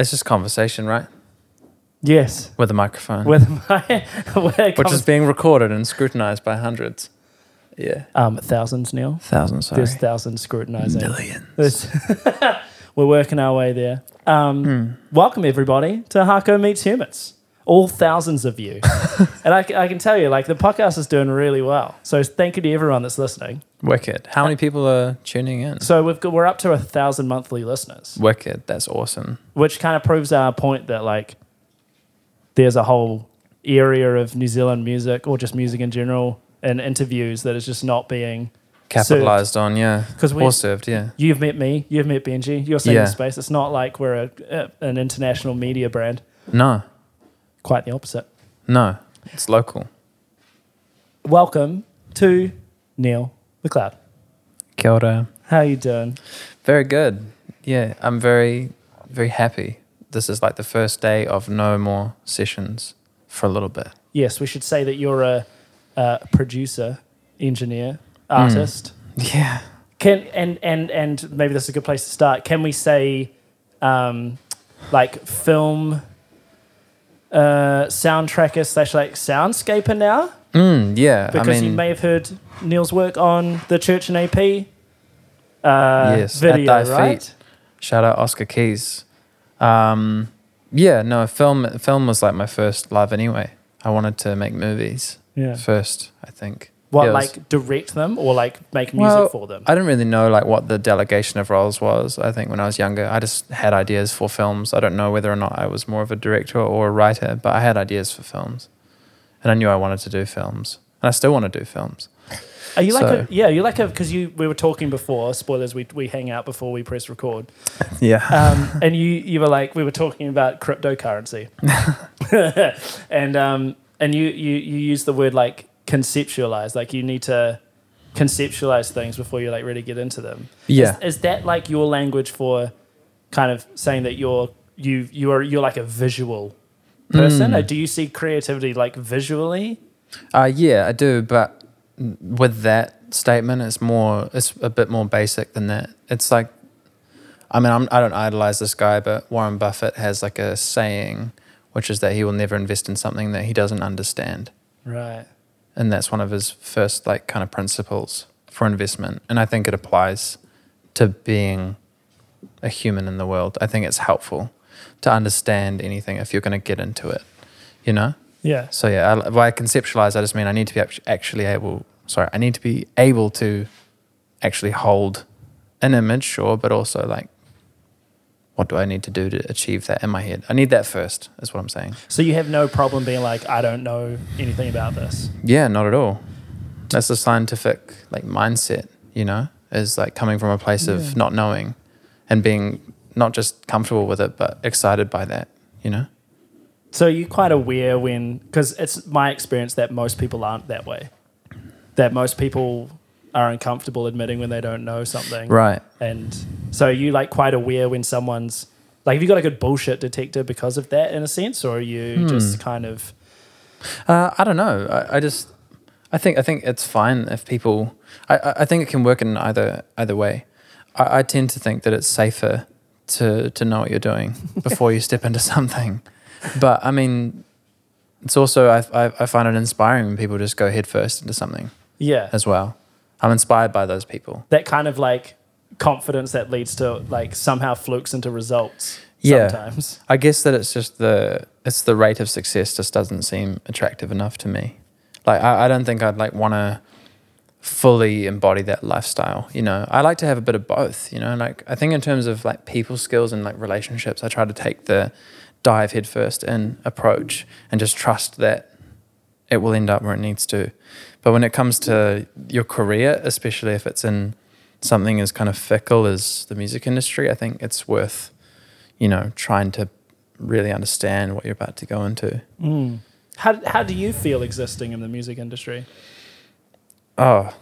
It's just conversation, right? Yes. With a microphone, With my with which is being recorded and scrutinized by hundreds. Yeah, um thousands, Neil. thousands. Sorry, There's thousands scrutinizing. millions. There's- We're working our way there. Um, Hmm. Welcome everybody to Harko Meets Humans. All thousands of you, and I can tell you, like the podcast is doing really well. So thank you to everyone that's listening. Wicked. How many uh, people are tuning in? So we've got, we're up to a thousand monthly listeners, Wicked. That's awesome. which kind of proves our point that like there's a whole area of New Zealand music or just music in general and interviews that is just not being Capitalized on, yeah. Because we- or served, yeah. You've met me. You've met Benji. You're seeing Yeah. the space. It's not like we're a, a, an international media brand. No, Quite the opposite. no. It's local. Welcome to Neil McLeod. Kia ora. How you doing? Very good. Yeah, I'm very, very happy. This is like the first day of no more sessions for a little bit. Yes, we should say that you're a, a producer, engineer, artist. Yeah. Can and and and maybe this is a good place to start. Can we say, um, like film, uh, soundtracker slash like soundscaper now? Mm, yeah. Because I mean, you may have heard Neil's work on the Church and AP uh, Yes, At Thy right? Feet. shout out Oscar Keys. Um, yeah, no, film film was like my first love anyway. I wanted to make movies Yeah. first, I think. What, was- like direct them or like make music Well, for them? I didn't really know like what the delegation of roles was. I think when I was younger, I just had ideas for films. I don't know whether or not I was more of a director or a writer, but I had ideas for films, and I knew I wanted to do films, and I still want to do films. Are you like a yeah? you're like a because you we were talking before. Spoilers. We we hang out before we press record. Yeah, Um, and you you were like we were talking about cryptocurrency, and um and you you you use the word like conceptualize. Like you need to conceptualize things before you like really get into them. yeah, Is, is that like your language for kind of saying that you're you you are you're like a visual person? Mm. Or do you see creativity like visually? uh, yeah, I do. But with that statement, it's more, it's a bit more basic than that. It's like, I mean, I'm, I don't idolize this guy, but Warren Buffett has like a saying, which is that he will never invest in something that he doesn't understand. Right. And that's one of his first like kind of principles for investment. And i think it applies to being a human in the world. I think it's helpful to understand anything if you're going to get into it you know? Yeah. so yeah I, by conceptualize i just mean i need to be actually able sorry i need to be able to actually hold an image sure but also like what do i need to do to achieve that in my head i need that first is what i'm saying So you have no problem being like, I don't know anything about this. Yeah, not at all. That's the scientific like mindset, you know, is like coming from a place Yeah. of not knowing and being not just comfortable with it, but excited by that, you know? So you're quite aware when, because it's my experience that most people aren't that way. That most people are uncomfortable admitting when they don't know something. Right. And so you like quite aware when someone's like, have you got a good bullshit detector because of that in a sense, or are you Hmm. just kind of Uh, I don't know. I, I just, I think, I think it's fine if people, I, I think it can work in either, either way. I, I tend to think that it's safer to, to know what you're doing before you step into something. But I mean, it's also, I, I, I find it inspiring when people just go headfirst into something. yeah as well. I'm inspired by those people. that kind of like confidence that leads to like somehow flukes into results. Yeah. Sometimes. I guess that it's just the it's the rate of success just doesn't seem attractive enough to me. Like I, I don't think I'd like want to fully embody that lifestyle. You know, I like to have a bit of both. You know, like I think in terms of like people skills and like relationships, I try to take the dive headfirst in approach and just trust that it will end up where it needs to. But when it comes to your career, especially if it's in something as kind of fickle as the music industry, I think it's worth, you know, trying to really understand what you're about to go into. Mm. How, how do you feel existing in the music industry? Oh,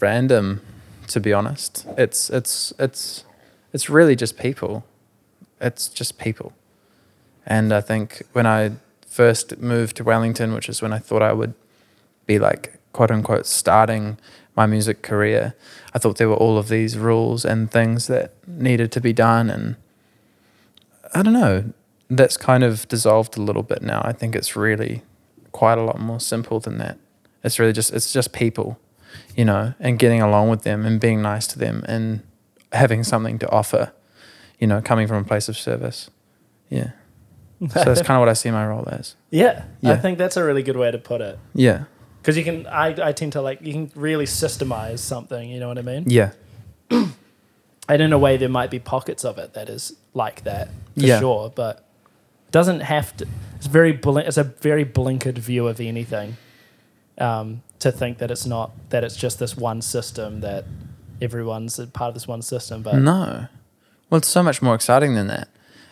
random, to be honest. It's it's it's it's really just people. It's just people. And I think when I first moved to Wellington, which is when I thought I would be like quote unquote starting my music career, I thought there were all of these rules and things that needed to be done and I don't know. that's kind of dissolved a little bit now. I think it's really quite a lot more simple than that. It's really just it's just people, you know, and getting along with them and being nice to them and having something to offer, you know, coming from a place of service. Yeah. So that's kind of what I see my role as. yeah, I think that's a really good way to put it. Yeah. Because you can, I, I tend to like, you can really systemize something, you know what I mean? Yeah. And in a way, there might be pockets of it that is like that, for Yeah. sure, but doesn't have to. It's very, bl- it's a very blinkered view of anything um, to think that it's not, that it's just this one system that everyone's a part of this one system. But No. Well, it's so much more exciting than that.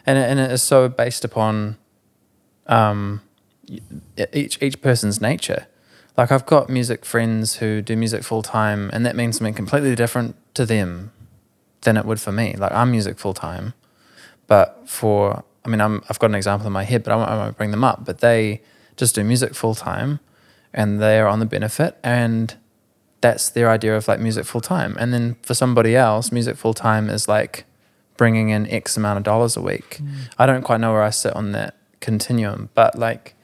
And it, and it is so based upon um, each, each person's nature. Like, I've got music friends who do music full time, and that means something completely different to them than it would for me. Like, I'm music full time, but for, I mean, I'm, I've got an example in my head, but I won't, I won't bring them up. But they just do music full time, and they're on the benefit, and that's their idea of like music full time. And then for somebody else, music full time is like bringing in X amount of dollars a week. Mm. I don't quite know where I sit on that continuum, but like,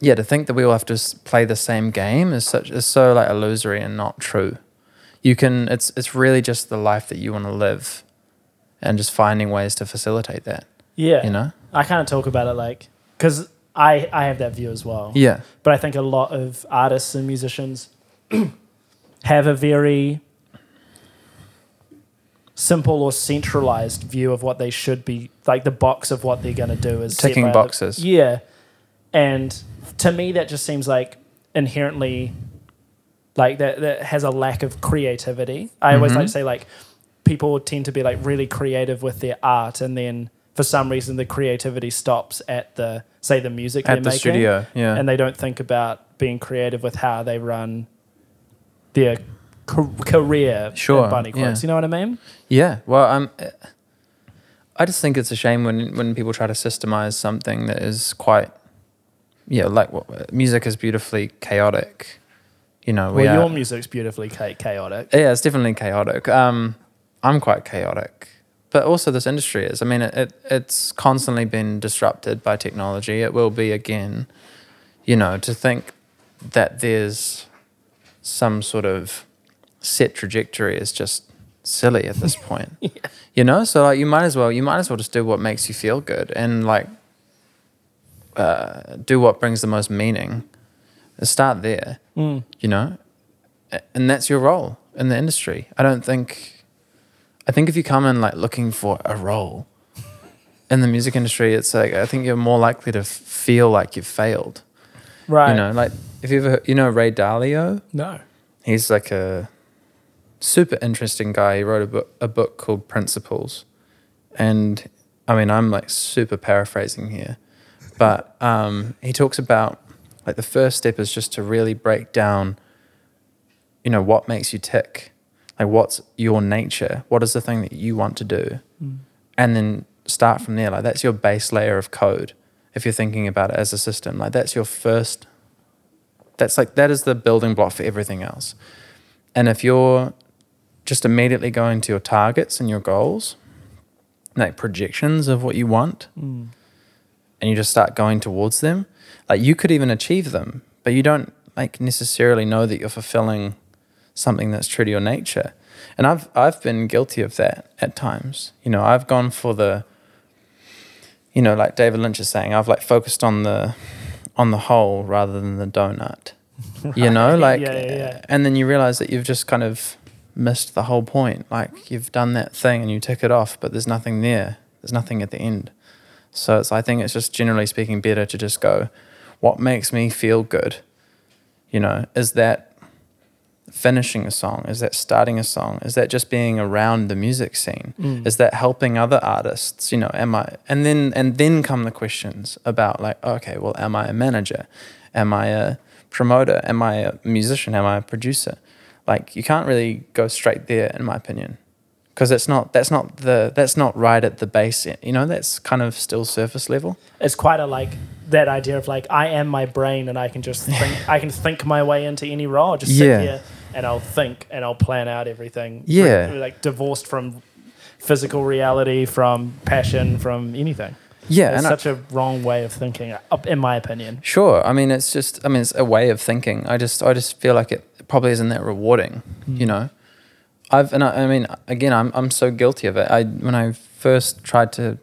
yeah, to think that we all have to play the same game is such is so like illusory and not true. You can it's it's really just the life that you want to live, and just finding ways to facilitate that. yeah, You know? I kind of talk about it like, because I, I have that view as well. Yeah. but I think a lot of artists and musicians have a very simple or centralized view of what they should be like the box of what they're going to do is Ticking boxes. yeah and to me that just seems like inherently like that that has a lack of creativity i always Mhm. like to say like people tend to be like really creative with their art and then for some reason the creativity stops at the say the music they're At the making studio. Yeah. and they don't think about being creative with how they run their ca- career Sure, Bunny Quicks. yeah. You know what I mean? Yeah, well, I'm. I just think it's a shame when when people try to systemize something that is quite, yeah, like what music is beautifully chaotic. You know, we well, are, your music's beautifully cha- chaotic. yeah, it's definitely chaotic. Um, I'm quite chaotic, but also this industry is. I mean, it, it it's constantly been disrupted by technology. It will be again. You know, to think that there's some sort of set trajectory is just silly at this point. yeah. You know, so like you might as well you might as well just do what makes you feel good and like uh, do what brings the most meaning. Start there Mm. you know and that's your role in the industry i don't think i think if you come in like looking for a role in the music industry it's like i think you're more likely to feel like you've failed Right. you know like if you ever you know ray dalio No. he's like a super interesting guy he wrote a book a book called principles and i mean i'm like super paraphrasing here but um, he talks about like the first step is just to really break down you know what makes you tick. Like what's your nature? What is the thing that you want to do? Mm. and then start from there. Like that's your base layer of code if you're thinking about it as a system. Like that's your first that's like that is the building block for everything else. And if you're just immediately going to your targets and your goals like projections of what you want Mm. And you just start going towards them like you could even achieve them but you don't like necessarily know that you're fulfilling something that's true to your nature. And i've i've been guilty of that at times. You know i've gone for the you know like david lynch is saying i've like focused on the on the hole rather than the donut. You know like Yeah, yeah, yeah. and then you realize that you've just kind of missed the whole point. Like you've done that thing and you tick it off but there's nothing there. There's nothing at the end so it's i think it's just generally speaking better to just go what makes me feel good? You know is that finishing a song? Is that starting a song? Is that just being around the music scene? Mm. is that helping other artists? You know am i and then and then come the questions about like okay well am i a manager? Am i a promoter? Am i a musician? Am i a producer? Like you can't really go straight there in my opinion because it's not that's not the that's not right at the base you know that's kind of still surface level It's quite a like that idea of like I am my brain and I can just think I can think my way into any role. I'll just sit Yeah. here and I'll think and I'll plan out everything. Yeah. Like divorced from physical reality, from passion, from anything. Yeah, It's such a wrong way of thinking, in my opinion. Sure. I mean, it's just. I mean, it's a way of thinking. I just. I just feel like it probably isn't that rewarding. Mm. You know, I've and I, I mean, again, I'm I'm so guilty of it. I when I first tried to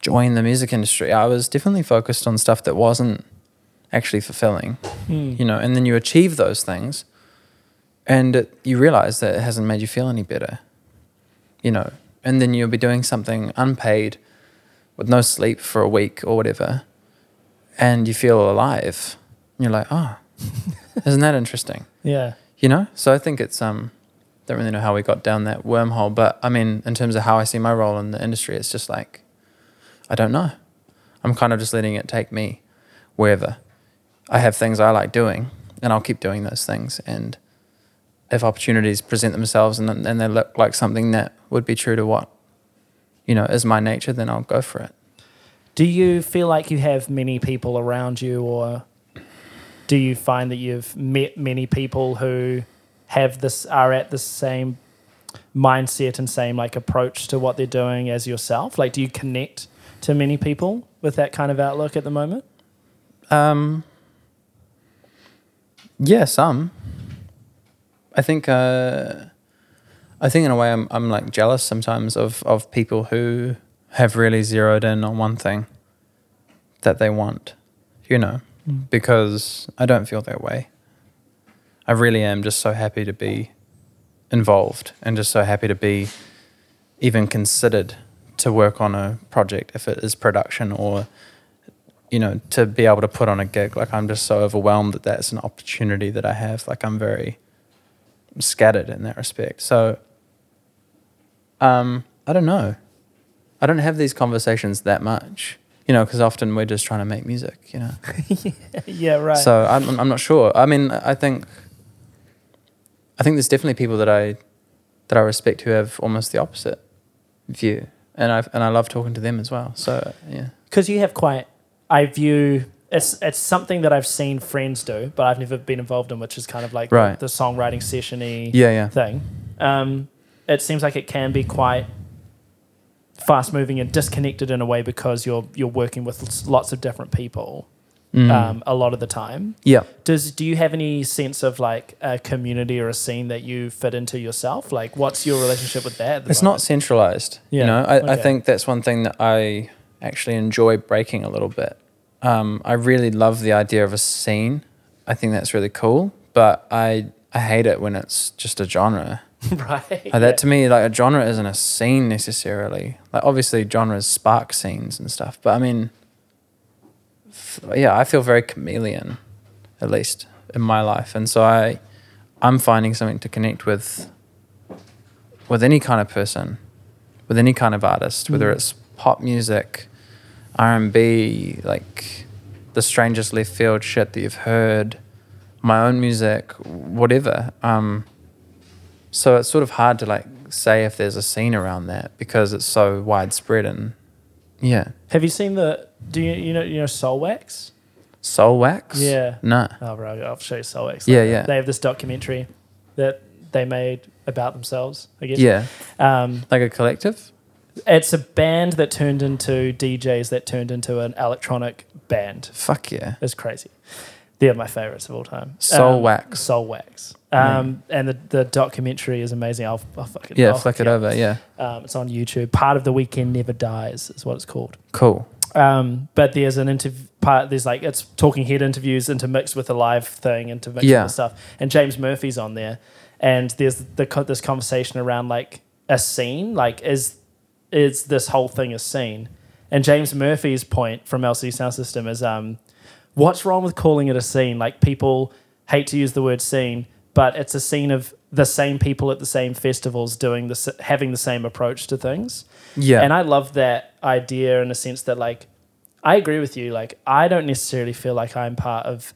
join the music industry, I was definitely focused on stuff that wasn't actually fulfilling. Mm. You know, and then you achieve those things, and it, you realize that it hasn't made you feel any better. You know, and then you'll be doing something unpaid, with no sleep for a week or whatever, and you feel alive. And you're like, oh, isn't that interesting? Yeah. You know? So I think it's um don't really know how we got down that wormhole, but I mean, in terms of how I see my role in the industry, it's just like I don't know. I'm kind of just letting it take me wherever. I have things I like doing, and I'll keep doing those things. And if opportunities present themselves and and they look like something that would be true to what you know is my nature, then I'll go for it. Do you feel like you have many people around you, or do you find that you've met many people who have this are at the same mindset and same like approach to what they're doing as yourself? Like, do you connect to many people with that kind of outlook at the moment? Um, yeah, some. I think. Uh, I think in a way, I'm I'm like jealous sometimes of of people who have really zeroed in on one thing that they want, you know, Mm. because I don't feel that way. I really am just so happy to be involved and just so happy to be even considered to work on a project if it is production or you know to be able to put on a gig. Like i'm just so overwhelmed that that's an opportunity that i have. Like i'm very scattered in that respect. So um i don't know. I don't have these conversations that much you know because often we're just trying to make music you know? Yeah, right. so I'm, I'm not sure. I mean, I think I think there's definitely people that I that I respect who have almost the opposite view, and I and I love talking to them as well. So yeah, because you have quite i view it's it's something that i've seen friends do but i've never been involved in which is kind of like Right. the, songwriting session-y yeah, yeah, thing. Um, it seems like it can be quite fast moving and disconnected in a way because you're you're working with lots of different people Mm. um, a lot of the time yeah. does do you have any sense of like a community or a scene that you fit into yourself like what's your relationship with that It's not centralized. Yeah, You know, I, I think that's one thing that I actually enjoy breaking a little bit. Um, I really love the idea of a scene. I think that's really cool, but I I hate it when it's just a genre. right Like that to me, like a genre isn't a scene necessarily. Like obviously genres spark scenes and stuff, but I mean, yeah, I feel very chameleon, at least in my life, and so I, I'm finding something to connect with. With any kind of person, with any kind of artist, whether Mm. it's pop music, R and B, like the strangest left field shit that you've heard, my own music, whatever. Um, so it's sort of hard to like say if there's a scene around that because it's so widespread and yeah. have you seen the do you you know you know Soulwax Soul wax? Yeah. No. Oh, bro, I'll show you Soulwax. Yeah, yeah. They have this documentary that they made about themselves, I guess. Yeah. Um, Like a collective? it's a band that turned into DJs that turned into an electronic band. Fuck yeah. It's crazy. They're my favorites of all time. Soul Um, Wax. Soulwax. Um, and the, the documentary is amazing. I'll, I'll fucking Yeah, I'll flick it over. Yeah. Um, it's on YouTube. Part of the weekend never dies is what it's called. Cool. Um, but there's an interview part. There's like it's talking head interviews intermixed with a live thing, intermixed Yeah. with stuff. And James Murphy's on there, and there's the this conversation around like a scene. Like is is this whole thing a scene? And James Murphy's point from LCD Soundsystem is um, what's wrong with calling it a scene? Like people hate to use the word scene, but it's a scene of the same people at the same festivals doing this, having the same approach to things. Yeah. And I love that idea in a sense that, like, I agree with you. Like, I don't necessarily feel like I'm part of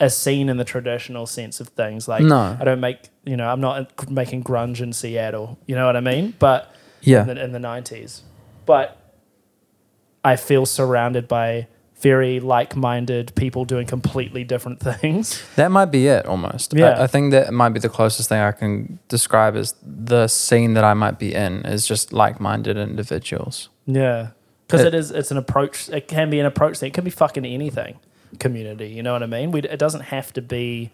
a scene in the traditional sense of things. Like, No. I don't make, you know, I'm not making grunge in Seattle. You know what I mean? But yeah. in, the, in the 90s. But I feel surrounded by very like minded people doing completely different things. That might be it almost. Yeah. I, I think that might be the closest thing I can describe as the scene that I might be in is just like minded individuals. Yeah. because It- it is it's an approach it can be an approach thing it can be fucking anything community you know what i mean we, it doesn't have to be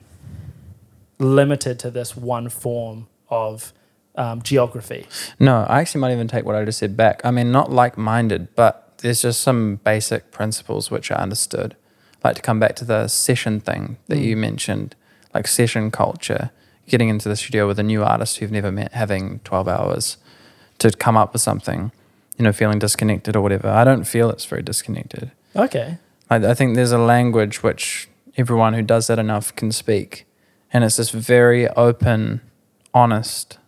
limited to this one form of um, geography No, I actually might even take what I just said back. I mean, not like minded, but there's just some basic principles which are understood. Like to come back to the session thing that Mm. you mentioned, like session culture, getting into the studio with a new artist who've never met, having 12 hours to come up with something, you know, feeling disconnected or whatever. I don't feel it's very disconnected. okay I, I think there's a language which everyone who does that enough can speak. And it's this very open, honest,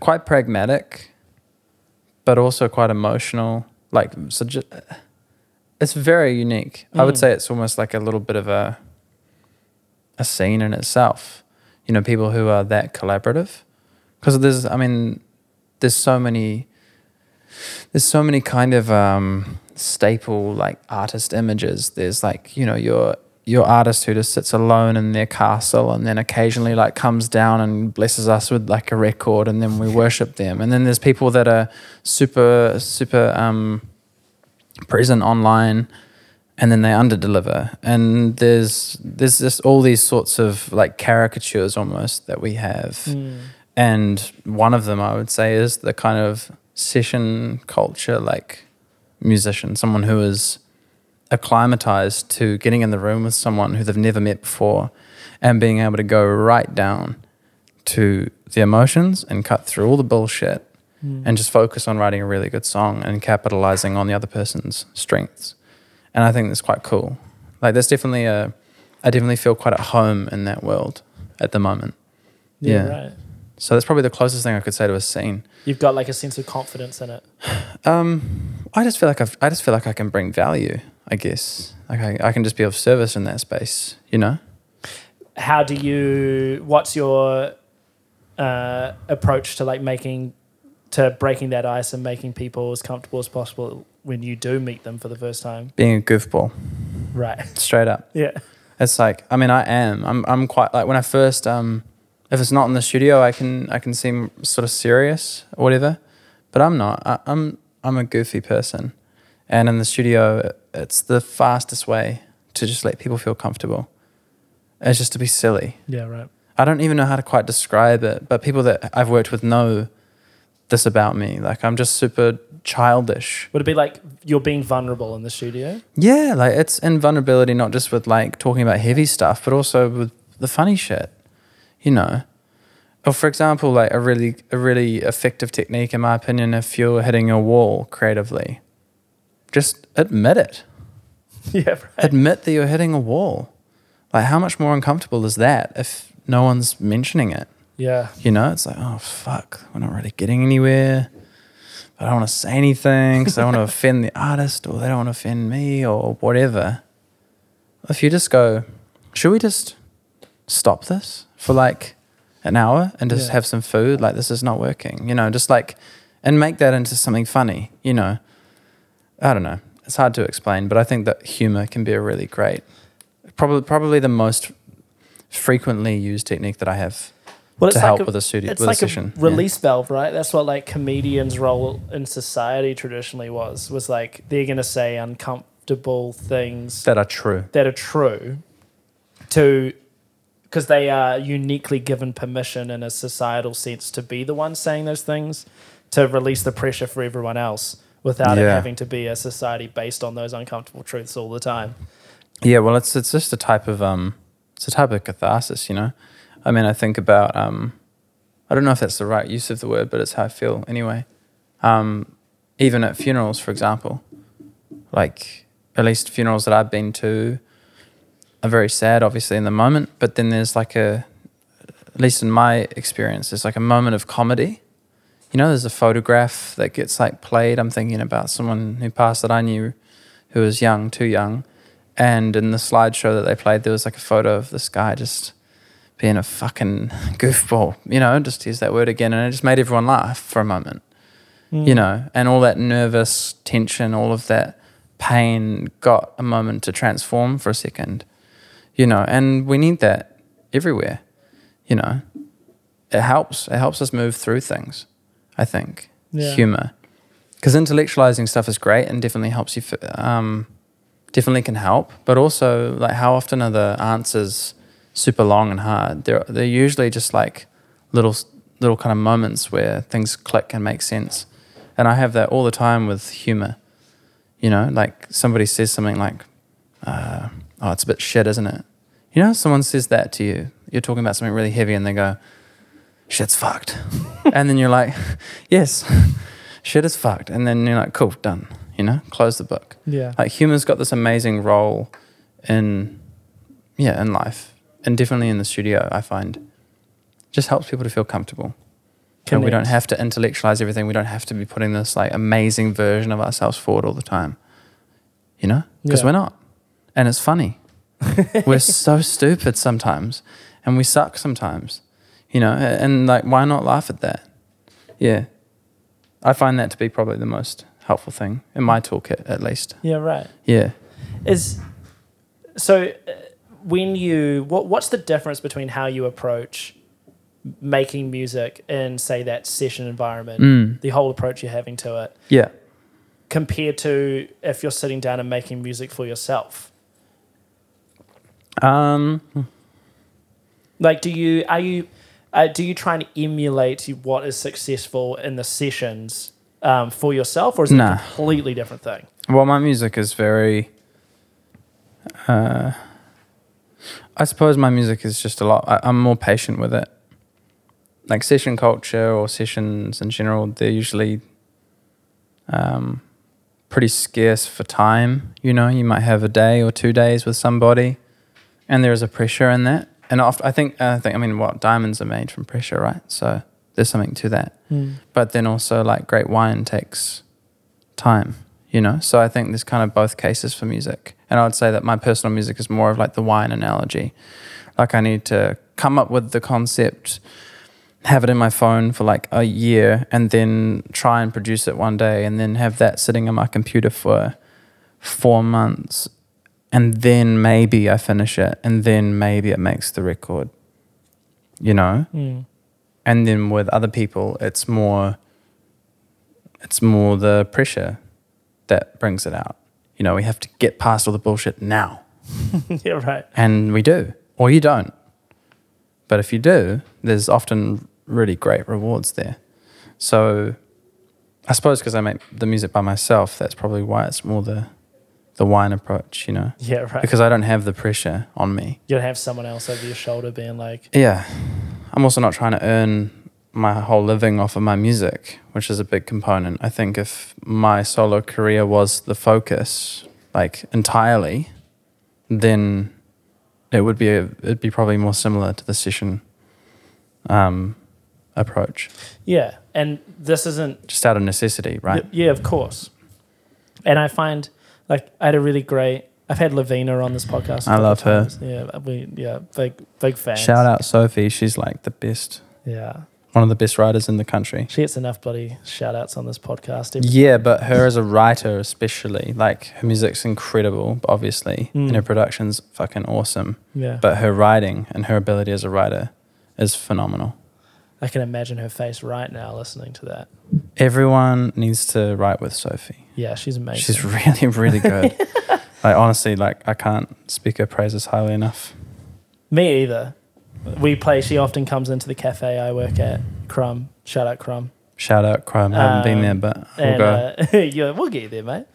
quite pragmatic, but also quite emotional. Like, so ju- it's very unique. I would Mm. say it's almost like a little bit of a, a scene in itself. You know, people who are that collaborative. Because there's, I mean, there's so many there's so many kind of um, staple like artist images. There's like you know your your artist who just sits alone in their castle and then occasionally like comes down and blesses us with like a record and then we worship them. And then there's people that are super super um, present online and then they underdeliver. And there's there's just all these sorts of like caricatures almost that we have. Mm. And one of them, I would say, is the kind of session culture, like musician, someone who is acclimatized to getting in the room with someone who they've never met before and being able to go right down to the emotions and cut through all the bullshit Mm. and just focus on writing a really good song and capitalizing on the other person's strengths. And I think that's quite cool. Like, there's definitely a, I definitely feel quite at home in that world at the moment. yeah, yeah. right So that's probably the closest thing I could say to a scene. you've got like a sense of confidence in it Um, I just feel like I've, I just feel like I can bring value. I guess I, I can just be of service in that space. You know. how do you what's your uh, approach to like making to breaking that ice and making people as comfortable as possible when you do meet them for the first time Being a goofball, right straight up. yeah It's like I mean I am. I'm I'm quite like when I first um if it's not in the studio I can I can seem sort of serious or whatever, but I'm not. I, I'm I'm a goofy person, and in the studio it's the fastest way to just let people feel comfortable. It's just to be silly. yeah right I don't even know how to quite describe it, but people that I've worked with know this about me. Like I'm just super childish. would it be like you're being vulnerable in the studio Yeah, like it's in vulnerability, not just with like talking about heavy stuff, but also with the funny shit, you know. Or for example, like a really a really effective technique, in my opinion, if you're hitting a wall creatively, just admit it. yeah right Admit that you're hitting a wall. Like how much more uncomfortable is that if no one's mentioning it? yeah You know, it's like, oh fuck, we're not really getting anywhere. But I don't want to say anything because I don't want to offend the artist or they don't want to offend me or whatever. If you just go, should we just stop this for like an hour and just Yeah. have some food? Like this is not working, you know, just like, and make that into something funny, you know. I don't know. It's hard to explain, but I think that humor can be a really great, probably probably the most frequently used technique that I have well to help like a, with a studio it's with like a session. a release valve right that's what like comedians role in society traditionally was was like they're gonna say uncomfortable things that are true. that are true to because they are uniquely given permission in a societal sense to be the ones saying those things to release the pressure for everyone else without it having to be a society based on those uncomfortable truths all the time Yeah, well, it's it's just a type of um, it's a type of catharsis, you know. I mean, I think about um, I don't know if that's the right use of the word, but it's how I feel anyway. Um, even at funerals, for example, like at least funerals that I've been to are very sad, obviously in the moment. But then there's like a, at least in my experience, there's like a moment of comedy. You know, there's a photograph that gets like played. I'm thinking about someone who passed that I knew, who was young, too young, and in the slideshow that they played, there was like a photo of this guy just being a fucking goofball, you know, just use that word again. And it just made everyone laugh for a moment, hmm. you know, and all that nervous tension, all of that pain got a moment to transform for a second, you know, and we need that everywhere, you know. It helps. It helps us move through things, I think. Yeah. Humor. because intellectualizing stuff is great and definitely helps you. Um, definitely can help, but also like how often are the answers super long and hard? They're they're usually just like little little kind of moments where things click and make sense, and I have that all the time with humor. You know, like somebody says something like, uh, "Oh, it's a bit shit, isn't it?" You know, someone says that to you. You're talking about something really heavy, and they go, "Shit's fucked," and then you're like, "Yes, shit is fucked," and then you're like, "Cool, done." You know, close the book. Yeah. Like humor's got this amazing role in, yeah, in life, and definitely in the studio. I find, just helps people to feel comfortable. And we don't have to intellectualize everything. We don't have to be putting this like amazing version of ourselves forward all the time. You know, because Yeah. we're not, and it's funny. we're so stupid sometimes, and we suck sometimes. You know, and like, why not laugh at that? Yeah, I find that to be probably the most helpful thing in my toolkit, at least. Yeah, right. Yeah. Is so uh, when you what what's the difference between how you approach making music in say that session environment, Mm. the whole approach you're having to it, Yeah. compared to if you're sitting down and making music for yourself? Um. Like, do you are you uh, do you try and emulate what is successful in the sessions um, for yourself, or is it Nah. a completely different thing? Well, my music is very. Uh, I suppose my music is just a lot. I, I'm more patient with it. Like session culture or sessions in general, they're usually um, pretty scarce for time. You know, you might have a day or two days with somebody, and there is a pressure in that. And I think, uh, I think, I mean, what diamonds are made from pressure, right? So there's something to that. Hmm. But then also like great wine takes time you know? So i think there's kind of both cases for music. And i would say that my personal music is more of like the wine analogy. Like i need to come up with the concept have it in my phone for like a year and then try and produce it one day and then have that sitting on my computer for four months and then maybe i finish it and then maybe it makes the record you know? Mm. and then with other people it's more it's more the pressure that brings it out. You know we have to get past all the bullshit now. Yeah, right. and we do or you don't. But if you do there's often really great rewards there. So i suppose because i make the music by myself that's probably why it's more the the wine approach you know Yeah, right. because i don't have the pressure on me you don't have someone else over your shoulder being like, Yeah. I'm also not trying to earn my whole living off of my music, which is a big component. I think if my solo career was the focus, like entirely, then it would be a, it'd be probably more similar to the session um, approach, yeah. And this isn't just out of necessity, right? Yeah, of course. And I find like I had a really great. I've had Lavina on this podcast. I love her. Yeah, we yeah big big fan. Shout out Sophie, she's like the best, Yeah, one of the best writers in the country. she gets enough bloody shout outs on this podcast. every- Yeah, but her as a writer, especially, like her music's incredible, obviously, Mm. and her production's fucking awesome. yeah. But her writing and her ability as a writer is phenomenal. I can imagine her face right now listening to that. Everyone needs to write with Sophie. Yeah, she's amazing. She's really, really good. like honestly, like I can't speak her praises highly enough. Me either. We play. She often comes into the cafe I work at. Crumb. Shout out Crumb. Shout out Crime. I haven't been there, Um, but we'll and go. uh, yeah, we'll get you there, mate.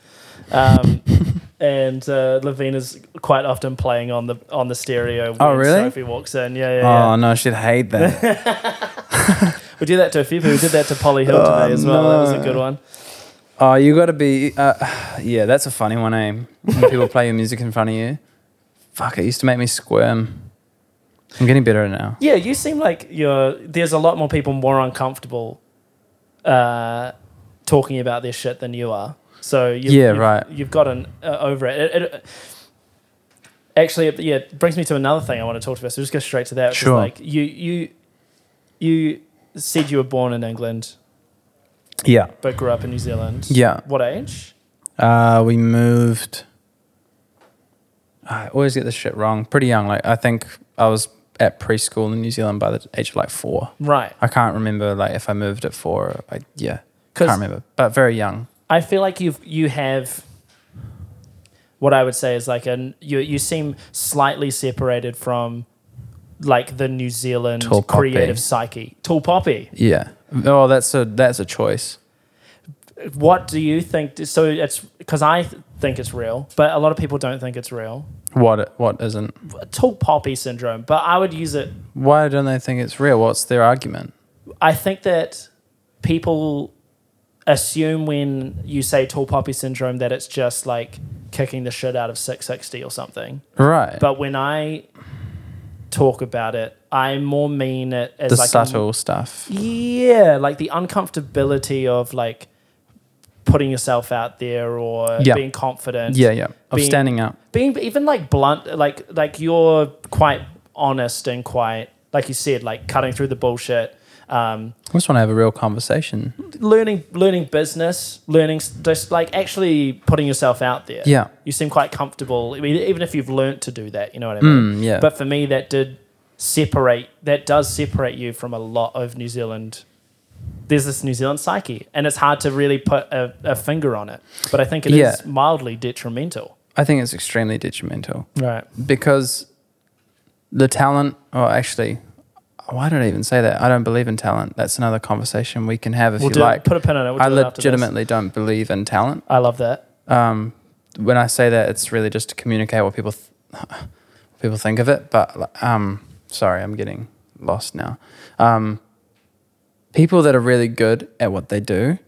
Um, and uh, Lavina's quite often playing on the on the stereo. When Oh, really? Sophie walks in. Yeah, yeah, yeah. Oh no, she'd hate that. We did that to a few people. We did that to Polly Hill Oh, today as well. That was a good one. Oh, you got to be. Uh, yeah, that's a funny one, eh? When people play your music in front of you. Fuck, it used to make me squirm. I'm getting better now. Yeah, you seem like you're. There's a lot more people more uncomfortable uh, talking about this shit than you are. So you've, Yeah, you've, right. You've gotten uh, over it. It, it. Actually, it- yeah, it brings me to another thing I want to talk about. So just go straight to that. Sure. Like you, you, you said you were born in England Yeah. but grew up in New Zealand. Yeah. What age? Uh, we moved. I always get this shit wrong. Pretty young. Like I think I was at preschool in New Zealand by the age of like four. Right. I can't remember like if I moved at four. Or, I, yeah, can't remember. But very young. I feel like you've you have what I would say is like an you you seem slightly separated from like the New Zealand Tall poppy. creative psyche. Tall poppy. Yeah. Oh, that's a that's a choice. What do you think? So it's because I think it's real, but a lot of people don't think it's real. What what isn't? Tall poppy syndrome, but I would use it. Why don't they think it's real? What's their argument? I think that people assume when you say tall poppy syndrome that it's just like kicking the shit out of Six60 or something. Right. But when I talk about it, I more mean it as the like a- subtle stuff. yeah, like the uncomfortability of like putting yourself out there or Yeah. being confident. Yeah, yeah. Of being- standing up. Being even like blunt, like like you're quite honest and quite like you said, like cutting through the bullshit. Um, I just want to have a real conversation. learning learning business, learning just like actually putting yourself out there. Yeah. You seem quite comfortable, I mean, even if you've learnt to do that. You know what I mean? Mm, yeah. But for me, that did separate. That does separate you from a lot of New Zealand. There's this New Zealand psyche, and it's hard to really put a, a finger on it. But I think it is Yeah. mildly detrimental. I think it's extremely detrimental Right. because the talent, or actually, why did I even say that? I don't believe in talent. That's another conversation we can have if We'll you like. put a pin on it. We'll I do legitimately don't believe in talent. I love that. Um, when I say that, it's really just to communicate what people th- what people think of it. But um, sorry, I'm getting lost now. Um, people that are really good at what they do,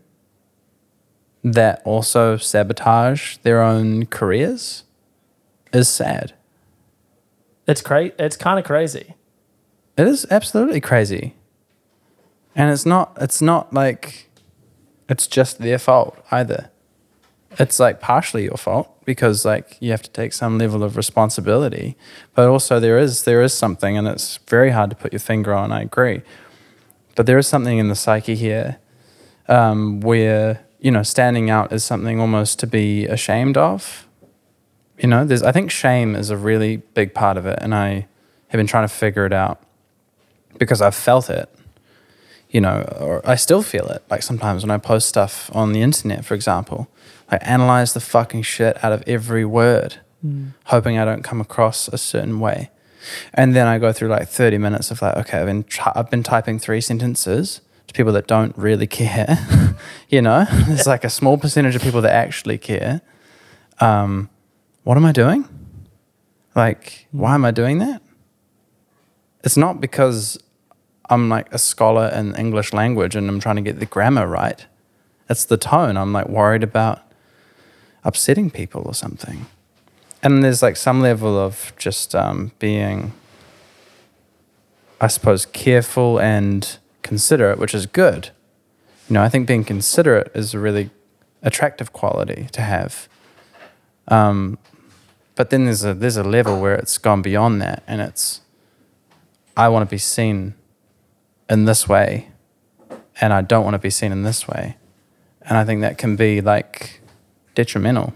that also sabotage their own careers, is sad. It's cra- It's kind of crazy. It is absolutely crazy. And it's not it's not like it's just their fault either. It's like partially your fault because like you have to take some level of responsibility. But also there is there is something and it's very hard to put your finger on, I agree. But there is something in the psyche here um, where, you know, standing out is something almost to be ashamed of. You know, there's I think shame is a really big part of it and I have been trying to figure it out because I've felt it, you know, or I still feel it. Like sometimes when I post stuff on the internet, for example, I analyze the fucking shit out of every word, hoping I don't come across a certain way. And then I go through like 30 minutes of like, okay, I've been, try- I've been typing three sentences to people that don't really care. you know, there's like a small percentage of people that actually care. Um, what am I doing? Like, why am I doing that? It's not because I'm like a scholar in English language and I'm trying to get the grammar right. It's the tone. I'm like worried about upsetting people or something. And there's like some level of just um, being, I suppose, careful and considerate, which is good. You know, I think being considerate is a really attractive quality to have. Um, but then there's a there's a level where it's gone beyond that, and it's I want to be seen in this way, and I don't want to be seen in this way, and I think that can be like detrimental.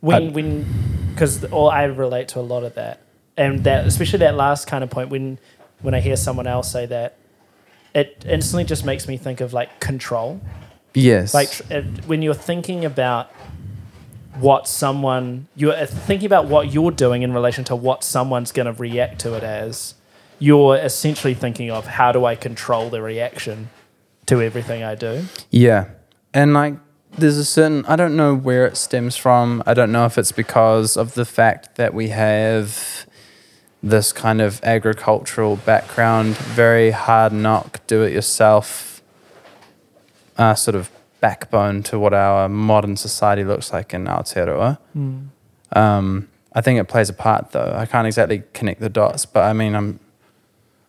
when I'd- when because all I relate to a lot of that, and that especially that last kind of point when when I hear someone else say that, it instantly just makes me think of like control. Yes, Like tr- it, when you're thinking about what someone you're uh, thinking about what you're doing in relation to what someone's going to react to it as, you're essentially thinking of how do I control the reaction to everything I do. Yeah. And like there's a certain I don't know where it stems from. I don't know if it's because of the fact that we have this kind of agricultural background, very hard knock, do it yourself uh, sort of backbone to what our modern society looks like in Aotearoa. Um, I think it plays a part though. I can't exactly connect the dots, but I mean I'm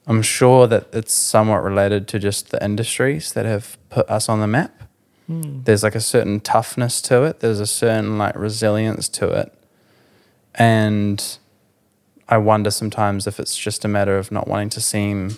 I'm sure that it's somewhat related to just the industries that have put us on the map. Hmm. There's like a certain toughness to it. There's a certain like resilience to it. And I wonder sometimes if it's just a matter of not wanting to seem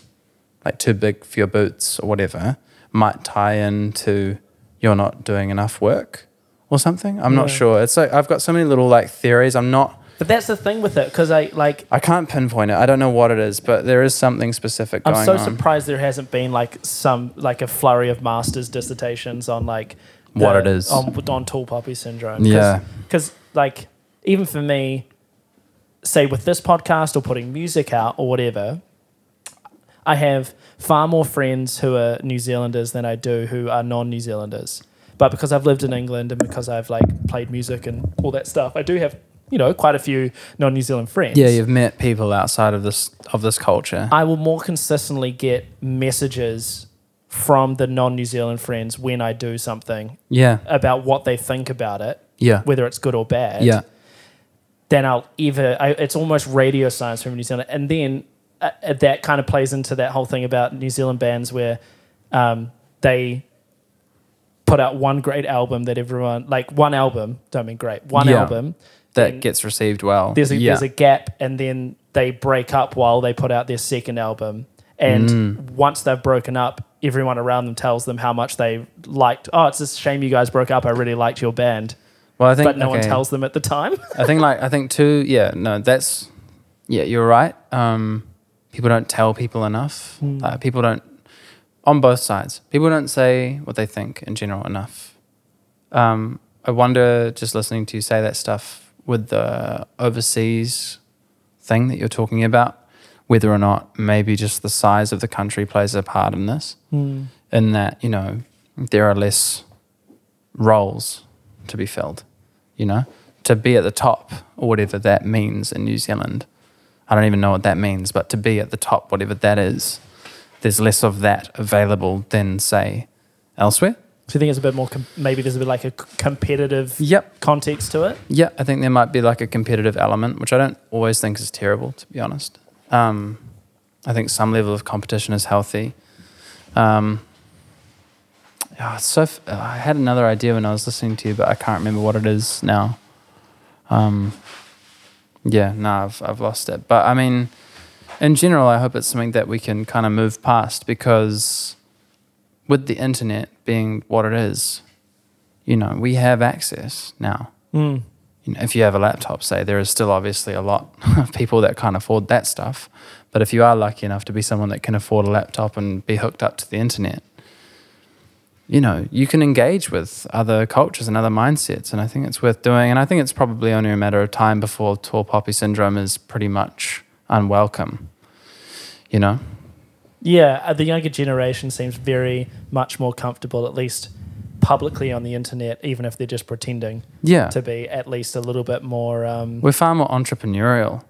like too big for your boots or whatever, might tie into you're not doing enough work or something. I'm not sure. It's like I've got so many little like theories. I'm not But that's the thing with it because I like I can't pinpoint it. I don't know what it is, but there is something specific going I'm so on. surprised there hasn't been like some like a flurry of master's dissertations on like what it is. on, on tall poppy syndrome. Yeah. because like even for me, say with this podcast or putting music out or whatever, I have far more friends who are New Zealanders than I do who are non-New Zealanders. But because I've lived in England and because I've like played music and all that stuff, I do have you know quite a few non-New Zealand friends. yeah, you've met people outside of this of this culture. I will more consistently get messages from the non-New Zealand friends when I do something yeah, about what they think about it, yeah, whether it's good or bad. yeah, Then I'll ever. I, it's almost radio science from New Zealand, and then uh, uh, that kind of plays into that whole thing about New Zealand bands where um, they put out one great album that everyone like one album. Don't mean great. One Yeah. album. That gets received well. there's a yeah. there's a gap, and then they break up while they put out their second album. And Mm. once they've broken up, everyone around them tells them how much they liked. Oh, it's a shame you guys broke up. I really liked your band, well, I think, but no one tells them at the time. I think like I think too. Yeah, no, that's yeah, you're right. Um, people don't tell people enough. Hmm. Uh, people don't on both sides. People don't say what they think in general enough. Um, I wonder, just listening to you say that stuff with the overseas thing that you're talking about, whether or not maybe just the size of the country plays a part in this. Hmm. In that you know there are less roles to be filled. You know, to be at the top or whatever that means in New Zealand. I don't even know what that means, but to be at the top, whatever that is, there's less of that available than say elsewhere. So you think it's a bit more, com- maybe there's a bit like a competitive Yep. context to it? Yeah, I think there might be like a competitive element, which I don't always think is terrible, to be honest. Um, I think some level of competition is healthy. Um, it's so f- I had another idea when I was listening to you, but I can't remember what it is now. Um, yeah, no, I've, I've lost it. But I mean, in general, I hope it's something that we can kind of move past because with the internet being what it is, you know, we have access now Mm. you know, if you have a laptop, say, there is still obviously a lot of people that can't afford that stuff. But if you are lucky enough to be someone that can afford a laptop and be hooked up to the internet, you know, you can engage with other cultures and other mindsets. And I think it's worth doing. And I think it's probably only a matter of time before tall poppy syndrome is pretty much unwelcome, you know? Yeah, uh, the younger generation seems very much more comfortable, at least publicly on the internet, even if they're just pretending Yeah. to be at least a little bit more. Um, We're far more entrepreneurial.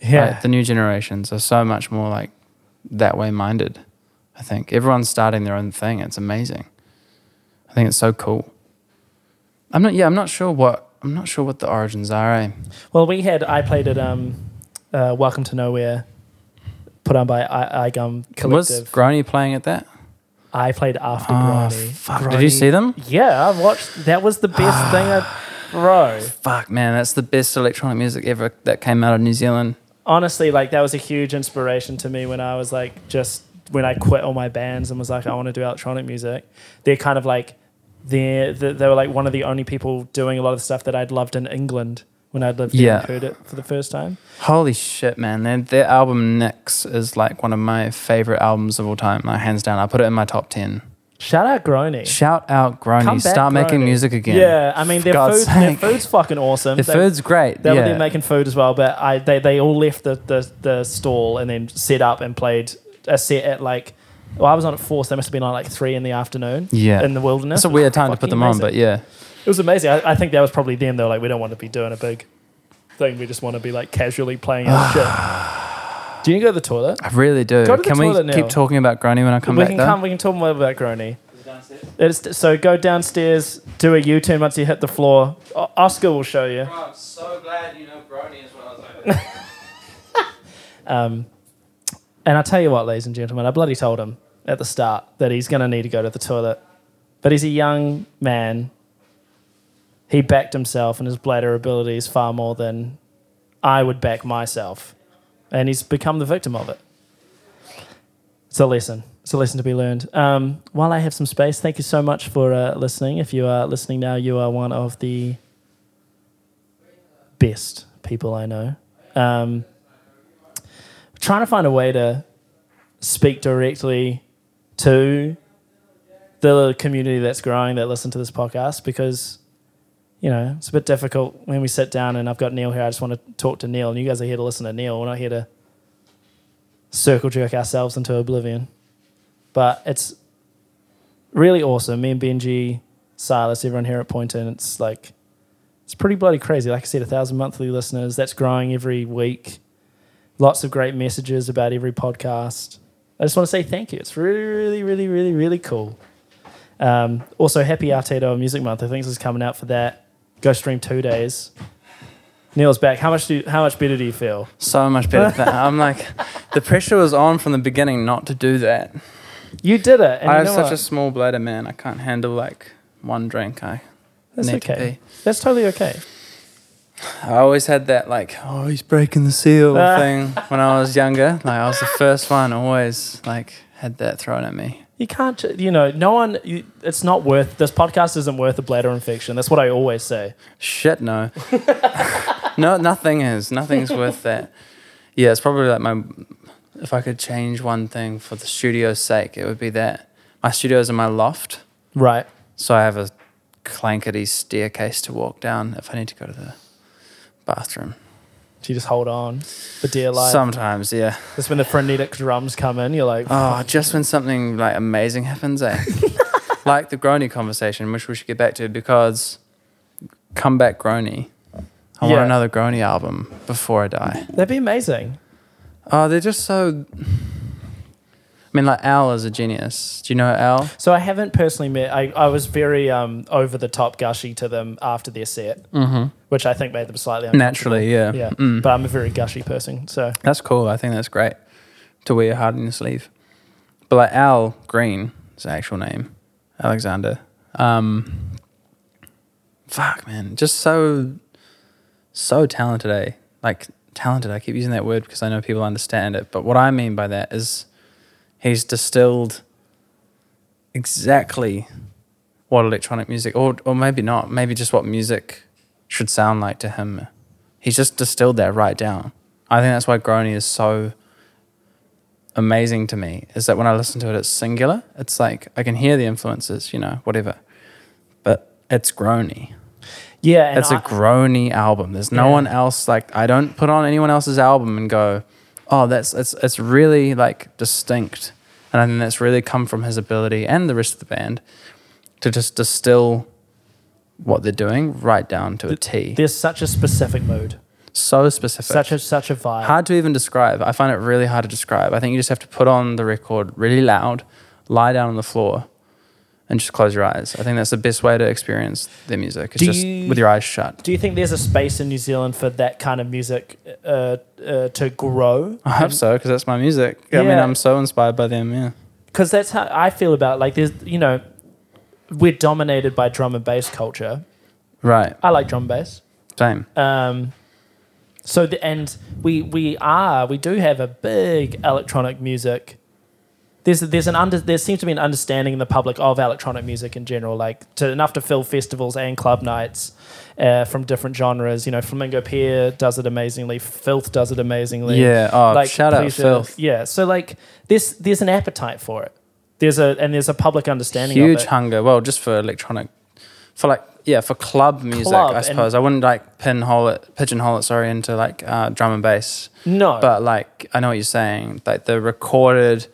yeah, Like, the new generations are so much more like that way minded. I think everyone's starting their own thing. It's amazing. I think it's so cool. I'm not. Yeah, I'm not sure what. I'm not sure what the origins are. Eh? Well, we had I played at um, uh, Welcome to Nowhere, put on by I, IGUM Was Groeni playing at that? I played after ah, Oh, Groeni. fuck. Did you see them? Yeah, I watched. That was the best ah. thing. I, bro, Fuck, man, that's the best electronic music ever that came out of New Zealand. honestly, like that was a huge inspiration to me when I was like just when I quit all my bands and was like I want to do electronic music. They're kind of like they they they were like one of the only people doing a lot of the stuff that I'd loved in England when I'd lived there Yeah. and heard it for the first time. Holy shit, man! Their, their album Nix is like one of my favorite albums of all time. Like hands down, I put it in my top ten. Shout out Groeni. Shout out Groeni, Come back, start making Groeni. music again. Yeah, I mean their food, their food's fucking awesome. the They- food's great. They were yeah. there making food as well, but I they, they all left the, the, the stall and then set up and played a set at like well, I was on at four, so they must have been on like three in the afternoon Yeah. in the wilderness. It's a weird time to put fucking them on, but yeah. It was amazing. I, I think that was probably them. They were like, we don't want to be doing a big thing. We just want to be like casually playing our shit. Do you need to go to the toilet? I really do. Go to the Can we toilet now. keep talking about Groeni when I come we back can though? come. We can talk more about Groeni. It's, so go downstairs, do a U-turn once you hit the floor. O- Oscar will show you. I'm so glad you know Groeni as well as I do. Um, and I'll tell you what, ladies and gentlemen, I bloody told him at the start that he's going to need to go to the toilet. But he's a young man. He backed himself and his bladder abilities far more than I would back myself. And he's become the victim of it. It's a lesson. It's a lesson to be learned. Um, while I have some space, thank you so much for uh, listening. If you are listening now, you are one of the best people I know. Um, trying to find a way to speak directly to the community that's growing that listen to this podcast because you know it's a bit difficult when we sit down and I've got Neil here. I just want to talk to Neil, and you guys are here to listen to Neil. We're not here to circle jerk ourselves into oblivion. But it's really awesome. Me and Benji, Silas, everyone here at Poynton, it's like it's pretty bloody crazy. Like I said, a thousand monthly listeners. That's growing every week. Lots of great messages about every podcast. I just want to say thank you. It's really, really, really, really, really cool. Um, also, happy Aotearoa Music Month. I think this is coming out for that. Go stream two days. Neil's back. How much do? How much better do you feel? So much better than I'm like, the pressure was on from the beginning not to do that. You did it. And I you have such what? a small bladder, man. I can't handle like one drink. I That's need to okay. pee. That's totally okay. I always had that like, oh, he's breaking the seal ah. thing when I was younger. Like I was the first one, always like had that thrown at me. You can't. You know, no one. You, it's not worth. This podcast isn't worth a bladder infection. That's what I always say. Shit, no. no, nothing is. Nothing's worth that. Yeah, it's probably like my. If I could change one thing for the studio's sake, it would be that my studio's in my loft, Right. so I have a clankety staircase to walk down if I need to go to the bathroom. So you just hold on for dear life. Sometimes, yeah. That's when the frenetic drums come in. You're like, Oh, just when something like amazing happens, eh? like the Groeni conversation, which we should get back to because come back Groeni. I Yeah. want another Groeni album before I die. that'd be amazing. Oh, they're just so. I mean, like Al is a genius. Do you know Al? So I haven't personally met. I, I was very um, over the top gushy to them after their set, Mm-hmm. which I think made them slightly uncomfortable. Naturally, yeah. Yeah. Mm. But I'm a very gushy person. So That's cool. I think that's great to wear your heart on your sleeve. But like Al Green, his actual name, Alexander. Um, fuck, man, just so, so talented. Eh? Like talented. I keep using that word because I know people understand it. But what I mean by that is, he's distilled exactly what electronic music, or or maybe not, maybe just what music should sound like to him. He's just distilled that right down. I think that's why Groeni is so amazing to me. Is that when I listen to it, it's singular. It's like I can hear the influences, you know, whatever, but it's Groeni. yeah, It's I, a Groeni album. There's no Yeah. one else like I don't put on anyone else's album and go, oh, that's it's it's really like distinct, and I think that's really come from his ability and the rest of the band to just distill what they're doing right down to a T. there's such a specific mood, So specific. such a such a vibe. hard to even describe. I find it really hard to describe. I think you just have to put on the record really loud, lie down on the floor, and just close your eyes. I think that's the best way to experience their music. It's Do just you- with your eyes shut. Do you think there's a space in New Zealand for that kind of music uh, uh, to grow? I hope so because that's my music. Yeah. I mean, I'm so inspired by them. Yeah. Because that's how I feel about like there's you know we're dominated by drum and bass culture. Right. I like drum and bass. Same. Um, so the, and we we are we do have a big electronic music. There's there's an under there seems to be an understanding in the public of electronic music in general, like to enough to fill festivals and club nights uh, from different genres. You know, Flamingo Pier does it amazingly. Filth does it amazingly. Yeah. Oh, like shout out Filth. Yeah. So like there's there's an appetite for it. There's a and there's a public understanding Huge of it. hunger. Well, just for electronic, for like yeah, for club music. Club I suppose I wouldn't like pinhole it, pigeonhole it. Sorry, into like uh, drum and bass. no, but like I know what you're saying. Like the recorded,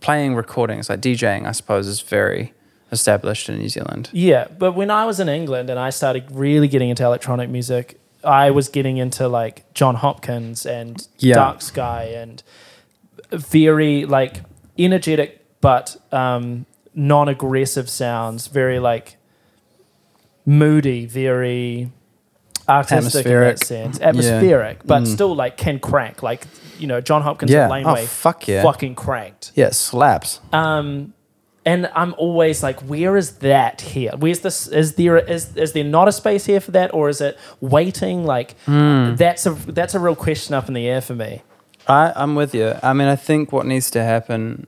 playing recordings, like DJing, I suppose, is very established in New Zealand. Yeah, but when I was in England and I started really getting into electronic music, I was getting into like Jon Hopkins and Yeah. Dark Sky and very like energetic but um, non-aggressive sounds, very like moody, very artistic in that sense, atmospheric, but Mm. still like can crank. Like you know, Jon Hopkins Yeah. Oh Laneway fuck yeah. fucking cranked. Yeah, slaps. Um, and I'm always like, where is that here? Where's this? Is there is is there not a space here for that, or is it waiting? Like Hmm. that's a that's a real question up in the air for me. I, I'm with you. I mean, I think what needs to happen,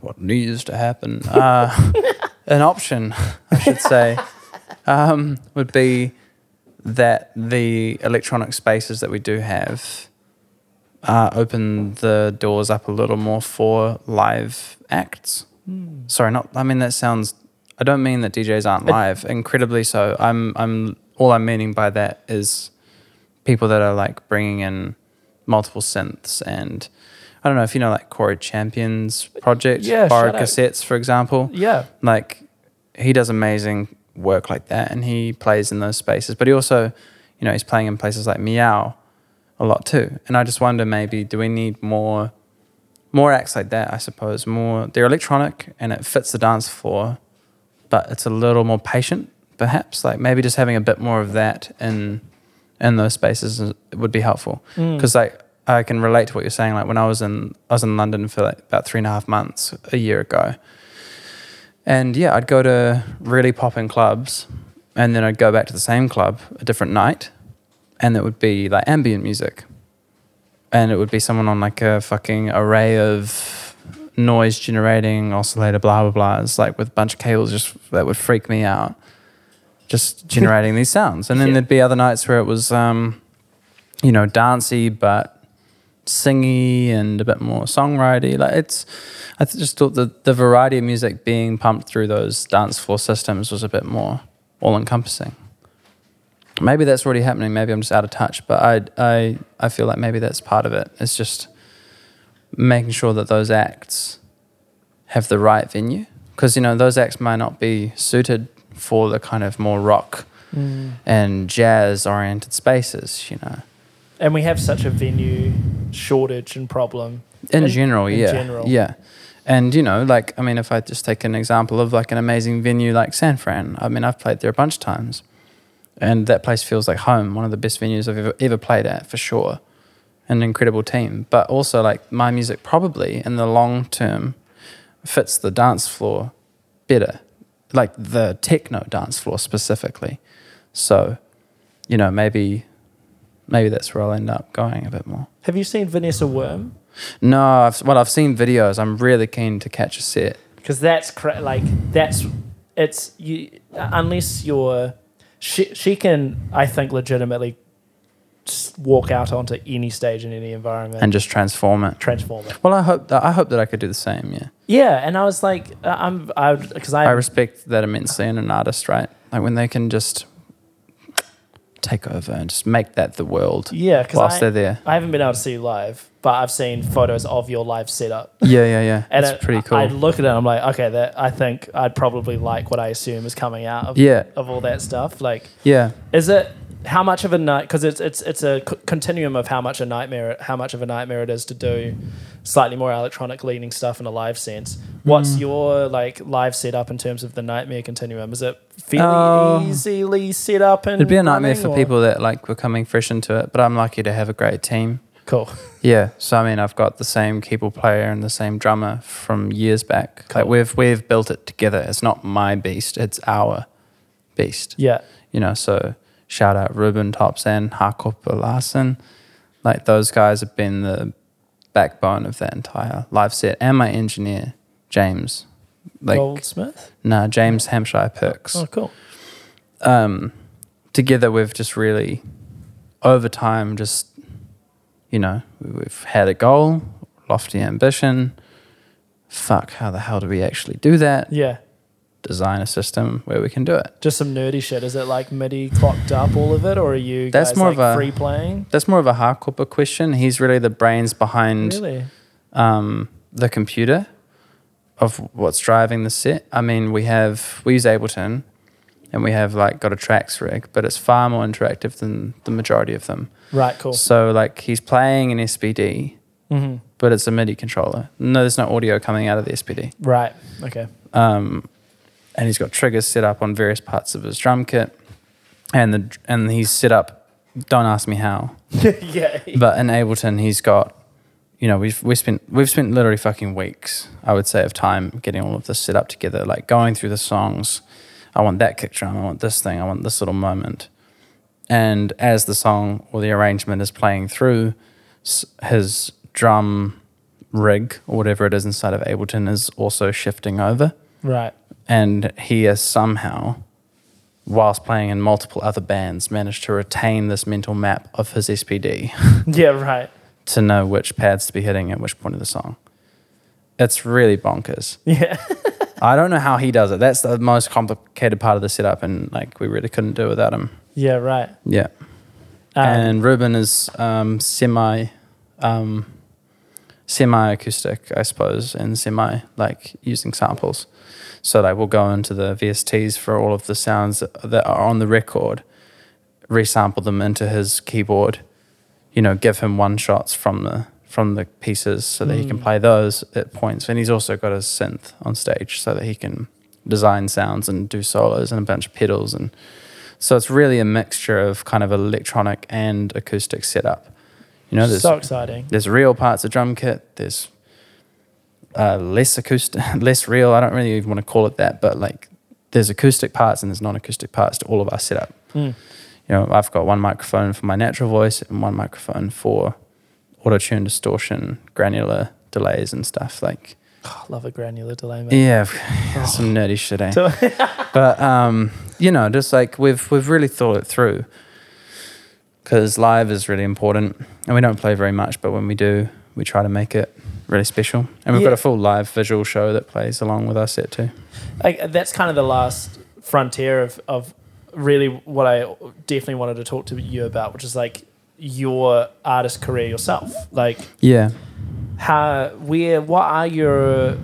what needs to happen, uh, an option, I should say, um, would be that the electronic spaces that we do have uh, open the doors up a little more for live acts. Sorry, not. I mean that sounds. I don't mean that DJs aren't live. Incredibly so. I'm. I'm. All I'm meaning by that is people that are like bringing in multiple synths and. I don't know if you know like Corey Champion's project, Yeah, Borrowed shout out. Cassettes, for example. Yeah. Like he does amazing work like that, and he plays in those spaces. But he also, you know, he's playing in places like Meow a lot too. And I just wonder maybe do we need more more acts like that, I suppose. More they're electronic and it fits the dance floor, but it's a little more patient, perhaps. Like maybe just having a bit more of that in in those spaces would be helpful. Mm. Because like I can relate to what you're saying. Like when I was in I was in London for like about three and a half months a year ago. And yeah, I'd go to really popping clubs and then I'd go back to the same club a different night and it would be like ambient music. And it would be someone on like a fucking array of noise generating oscillator, blah blah blah. It's like with a bunch of cables just that would freak me out. Just generating these sounds. And then Yeah. there'd be other nights where it was um, you know, dancey but singy and a bit more songwriting. Like it's I just thought the the variety of music being pumped through those dance floor systems was a bit more all encompassing. Maybe that's already happening. Maybe I'm just out of touch, but I I I feel like maybe that's part of it. It's just making sure that those acts have the right venue because you know those acts might not be suited for the kind of more rock Mm. and jazz oriented spaces. You know, And we have such a venue shortage and problem. in, In- general, in yeah, general. yeah. And you know, like I mean, if I just take an example of like an amazing venue like San Fran, I mean, I've played there a bunch of times, and that place feels like home. One of the best venues I've ever, ever played at for sure. An incredible team, but also like my music probably in the long term fits the dance floor better, like the techno dance floor specifically. So, you know, maybe maybe that's where I'll end up going a bit more. Have you seen Vanessa Worm? No, I've, well, I've seen videos. I'm really keen to catch a set. because that's cra- like that's it's you unless you're she she can I think legitimately walk out onto any stage in any environment and just transform it. transform it. Well, I hope that I hope that I could do the same. Yeah, Yeah, and I was like, uh, I'm I because I, I respect that immensely in an artist, right? Like when they can just take over and just make that the world yeah because whilst I, they're there. I haven't been able to see you live, but I've seen photos of your live setup. Yeah, yeah, yeah. And That's it- pretty cool. I look at it, I'm like, okay, that I think I'd probably like what I assume is coming out of yeah, of all that stuff. Like, yeah. Is it how much of a night? Because it's it's it's a c- continuum of how much a nightmare how much of a nightmare it is to do slightly more electronic leaning stuff in a live sense. What's Mm. your like live setup in terms of the nightmare continuum? Is it fairly Oh. easily set up and It'd be a nightmare for or- people that like were coming fresh into it, but I'm lucky to have a great team. Cool. Yeah, so I mean, I've got the same keyboard player and the same drummer from years back. Cool. Like we've we've built it together. It's not my beast; it's our beast. Yeah. You know, so shout out Ruben Topsen, and Larsen. Like those guys have been the backbone of that entire live set, and my engineer James. Like, Goldsmith. nah, James Hampshire Perks Oh, cool. um, together we've just really over time just you know we've had a goal lofty ambition fuck how the hell do we actually do that Yeah. Design a system where we can do it Just some nerdy shit. Is it like MIDI clocked up all of it, or are you That's guys more like of a- free playing? that's more of a hardcore question he's really the brains behind Really? um, the computer of what's driving the set. I mean, we have we use Ableton, and we have like got a tracks rig, but it's far more interactive than the majority of them. Right. Cool. So like he's playing an SPD, hmm but it's a MIDI controller. No, there's no audio coming out of the SPD. Right. Okay. Um, and he's got triggers set up on various parts of his drum kit, and the and he's set up. Don't ask me how, yeah. but in Ableton he's got, you know, we've we spent we've spent literally fucking weeks, I would say, of time getting all of this set up together, like going through the songs. I want that kick drum. I want this thing. I want this little moment. And as the song or the arrangement is playing through, his drum rig or whatever it is inside of Ableton is also shifting over. Right. And he has somehow, whilst playing in multiple other bands, managed to retain this mental map of his SPD Yeah. Right. to know which pads to be hitting at which point of the song. it's really bonkers. Yeah. I don't know how he does it. That's the most complicated part of the setup, and like we really couldn't do without him. yeah, right. Yeah. Um, and Ruben is um, semi, um, semi acoustic, I suppose, and semi like using samples. So like we'll go into the VSTs for all of the sounds that are on the record, resample them into his keyboard, you know, give him one shots from the from the pieces so that he can Mm. play those at points. And he's also got a synth on stage so that he can design sounds and do solos and a bunch of pedals and so it's really a mixture of kind of electronic and acoustic setup. You know, there's so exciting. there's real parts of drum kit. There's uh, less acoustic, less real. I don't really even want to call it that, but like there's acoustic parts and there's non-acoustic parts to all of our setup. Mm. You know, I've got one microphone for my natural voice and one microphone for auto tune, distortion, granular delays and stuff. Like, Oh, love a granular delay, man. yeah, some nerdy shit, eh? But um, you know, just like we've we've really thought it through because live is really important, and we don't play very much, but when we do, we try to make it really special. And we've Yeah. got a full live visual show that plays along with our set too. like that's kind of the last frontier of of really what I definitely wanted to talk to you about, which is like your artist career yourself. Like Yeah, how where what are your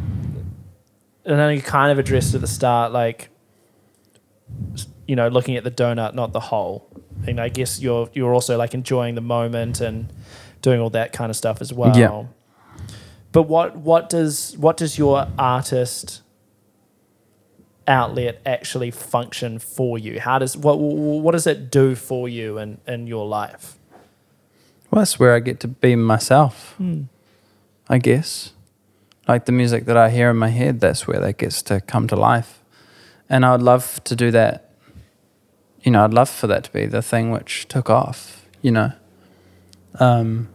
and I know you kind of addressed at the start, like you know, looking at the donut, not the whole. And I guess you're you're also like enjoying the moment and doing all that kind of stuff as well. Yeah. But what what does what does your artist outlet actually function for you? How does what what does it do for you and in your life? well, that's where I get to be myself. Hmm. I guess. Like the music that I hear in my head, that's where that gets to come to life. And I would love to do that. You know, I'd love for that to be the thing which took off, you know. Um,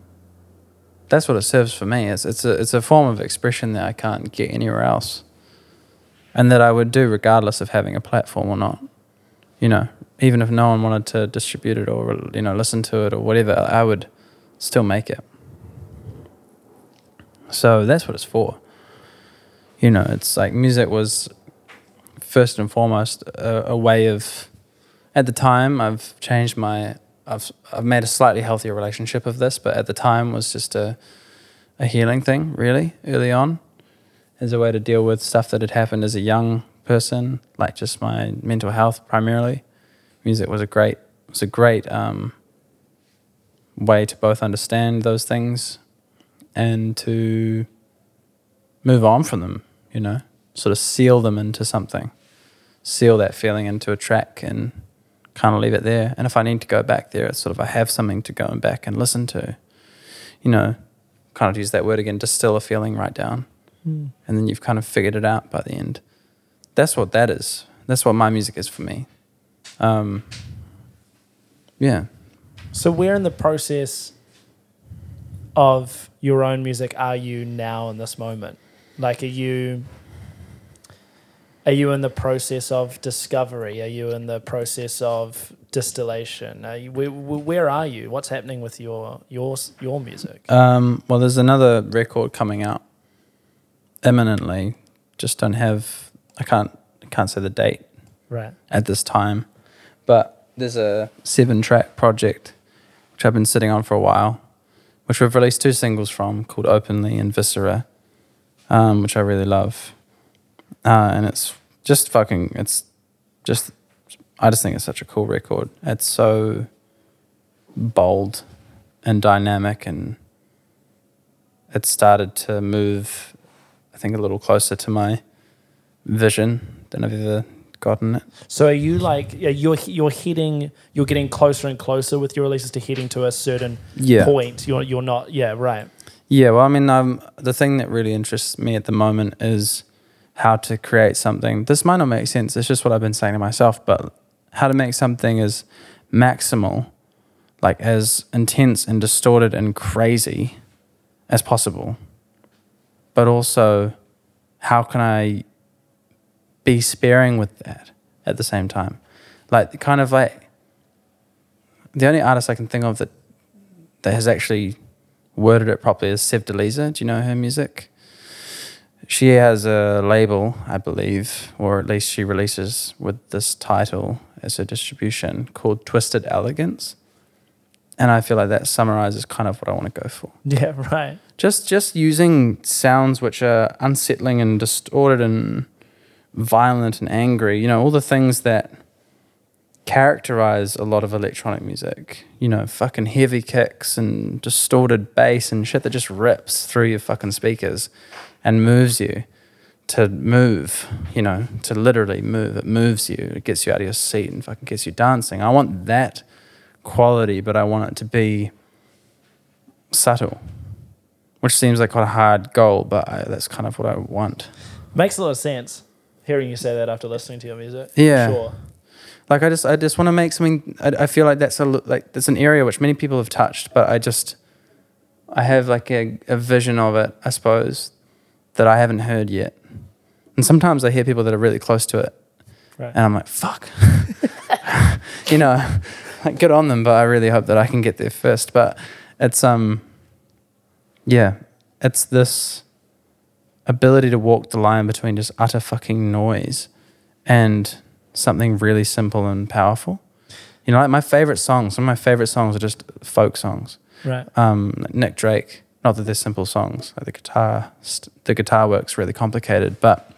that's what it serves for me. It's, it's, a, it's a form of expression that I can't get anywhere else. And that I would do regardless of having a platform or not. You know, even if no one wanted to distribute it or, you know, listen to it or whatever, I would still make it. So that's what it's for. You know, it's like music was first and foremost a, a way of. At the time, I've changed my. I've I've made a slightly healthier relationship of this, but at the time was just a, a healing thing. Really, early on, as a way to deal with stuff that had happened as a young person, like just my mental health primarily. Music was a great was a great um, way to both understand those things and to move on from them, you know, sort of seal them into something, seal that feeling into a track and kind of leave it there. And if I need to go back there, it's sort of I have something to go back and listen to, you know, kind of use that word again, distill a feeling right down. And then you've kind of figured it out by the end. That's what that is. That's what my music is for me. Um, yeah. So where in the process of your own music are you now in this moment? Like are you are you in the process of discovery? Are you in the process of distillation? Are you, where, where are you? What's happening with your your your music? Um, well, there's another record coming out imminently. Just don't have. I can't. Can't say the date Right. at this time, but there's a seven-track project which I've been sitting on for a while, which we've released two singles from called "Openly" and "Viscera," um, which I really love, uh, and it's just fucking. It's just. I just think it's such a cool record. It's so bold and dynamic and it started to move i think a little closer to my vision than i've ever gotten it So are you like yeah, you're you're heading you're getting closer and closer with your releases to hitting to a certain yeah point. You're you're not yeah right. yeah well i mean um, the thing that really interests me at the moment is how to create something this might not make sense it's just what i've been saying to myself but how to make something as maximal like as intense and distorted and crazy as possible but also how can i be sparing with that at the same time like kind of like the only artist i can think of that that has actually worded it properly is Sevdaliza. Do you know her music? She has a label, I believe, or at least she releases with this title as a distribution called Twisted Elegance. And I feel like that summarizes kind of what I want to go for. Yeah, right. Just just using sounds which are unsettling and distorted and violent and angry, you know, all the things that characterize a lot of electronic music. You know, fucking heavy kicks and distorted bass and shit that just rips through your fucking speakers and moves you to move, you know, to literally move. It moves you. It gets you out of your seat and fucking gets you dancing. I want that quality, but I want it to be subtle, which seems like quite a hard goal, but I, that's kind of what I want. Makes a lot of sense hearing you say that after listening to your music. Yeah. Sure. Like I just, I just want to make something. I, I feel like that's a like that's an area which many people have touched, but I just, I have like a, a vision of it, I suppose, that I haven't heard yet. And sometimes I hear people that are really close to it, Right. and I'm like, fuck, you know, like good on them. But I really hope that I can get there first. But it's um, yeah, it's this ability to walk the line between just utter fucking noise and something really simple and powerful. You know, like my favorite songs, some of my favorite songs are just folk songs. Right. Um, Nick Drake, not that they're simple songs, like the guitar, st- the guitar work's really complicated, but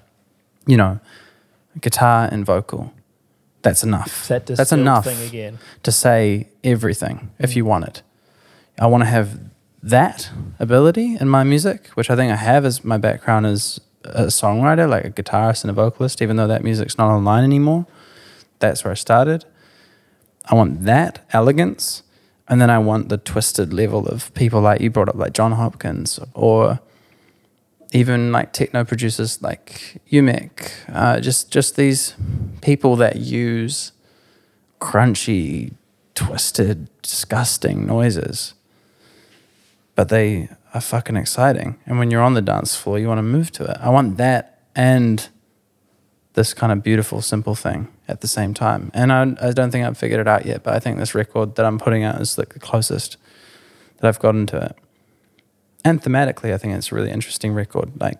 you know, guitar and vocal, that's enough. That That's enough thing again. to say everything if mm. you want it. I want to have that ability in my music, which I think I have as my background as a songwriter, like a guitarist and a vocalist, even though that music's not online anymore. That's where I started. I want that elegance. And then I want the twisted level of people like you brought up, like Jon Hopkins, or even like techno producers like Umek. Uh, just just these people that use crunchy, twisted, disgusting noises. But they are fucking exciting. And when you're on the dance floor, you want to move to it. I want that and this kind of beautiful, simple thing at the same time. And I, I don't think I've figured it out yet, but I think this record that I'm putting out is like the closest that I've gotten to it. And thematically, I think it's a really interesting record. Like,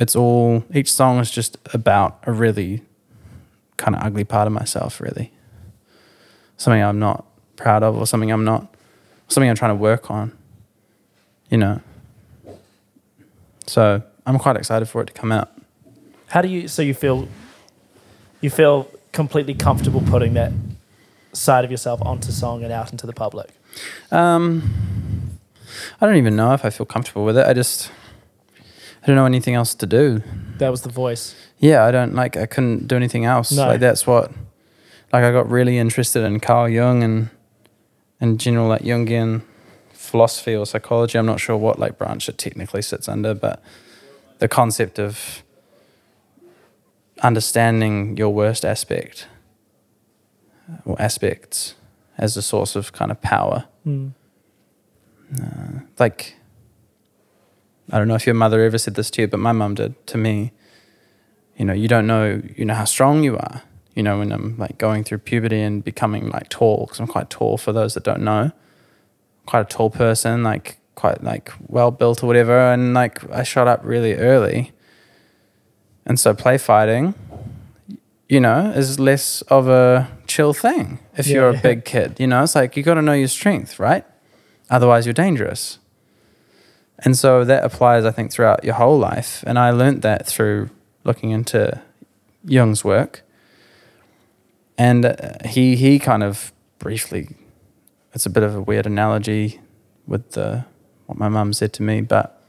it's all, each song is just about a really kind of ugly part of myself, really. Something I'm not proud of, or something I'm not, something I'm trying to work on, you know. So I'm quite excited for it to come out. How do you so you feel you feel completely comfortable putting that side of yourself onto song and out into the public? Um, I don't even know if I feel comfortable with it. I just, I don't know anything else to do. That was the voice. Yeah, I don't like. I couldn't do anything else. No. Like that's what. Like I got really interested in Carl Jung and, and general like Jungian philosophy or psychology. I'm not sure what like branch it technically sits under, but the concept of understanding your worst aspect or aspects as a source of kind of power. Mm. like I don't know if your mother ever said this to you, but my mum did to me. You know, you don't know, you know how strong you are. You know, when I'm like going through puberty and becoming like tall, because I'm quite tall. For those that don't know, quite a tall person, like quite like well built or whatever, and like I shot up really early. And so play fighting, you know, is less of a chill thing if Yeah, you're a big kid. You know, it's like you got to know your strength, right? Otherwise, you're dangerous. And so that applies, I think, throughout your whole life. And I learned that through looking into Jung's work. And uh, he he kind of briefly, it's a bit of a weird analogy with the what my mum said to me, but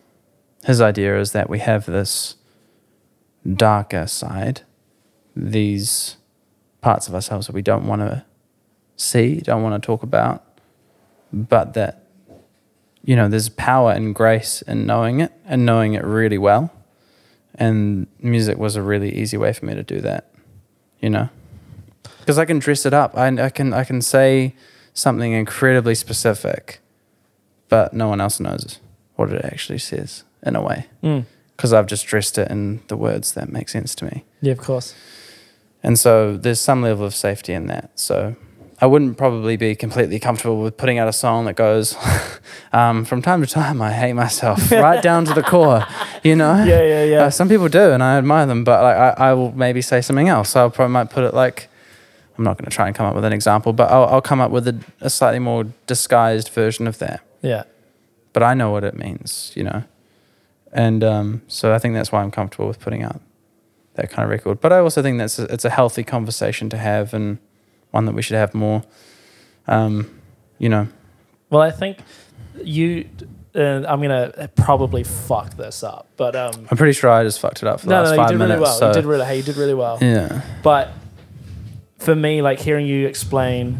his idea is that we have this darker side, these parts of ourselves that we don't want to see, don't want to talk about, but that you know there's power and grace in knowing it and knowing it really well. And music was a really easy way for me to do that you know? Because i can dress it up. I, I can i can say something incredibly specific but no one else knows what it actually says in a way. Mm. Because i've just dressed it in the words that make sense to me Yeah, of course. and so there's some level of safety in that. So I wouldn't probably be completely comfortable with putting out a song that goes, um, from time to time, I hate myself right down to the core, you know? Yeah, yeah, yeah. Uh, some people do, and I admire them, but like, I, I will maybe say something else. I'll probably might put it like, I'm not going to try and come up with an example, but I'll, I'll come up with a, a slightly more disguised version of that. yeah. But I know what it means, you know? And um, so I think that's why I'm comfortable with putting out that kind of record. But I also think that's a, it's a healthy conversation to have and one that we should have more. Um, you know, Well, I think you. Uh, I'm gonna probably fuck this up, but um, I'm pretty sure I just fucked it up for the no, last no, you five did minutes. really well. so You did really, hey, you did really well. yeah, But for me, like hearing you explain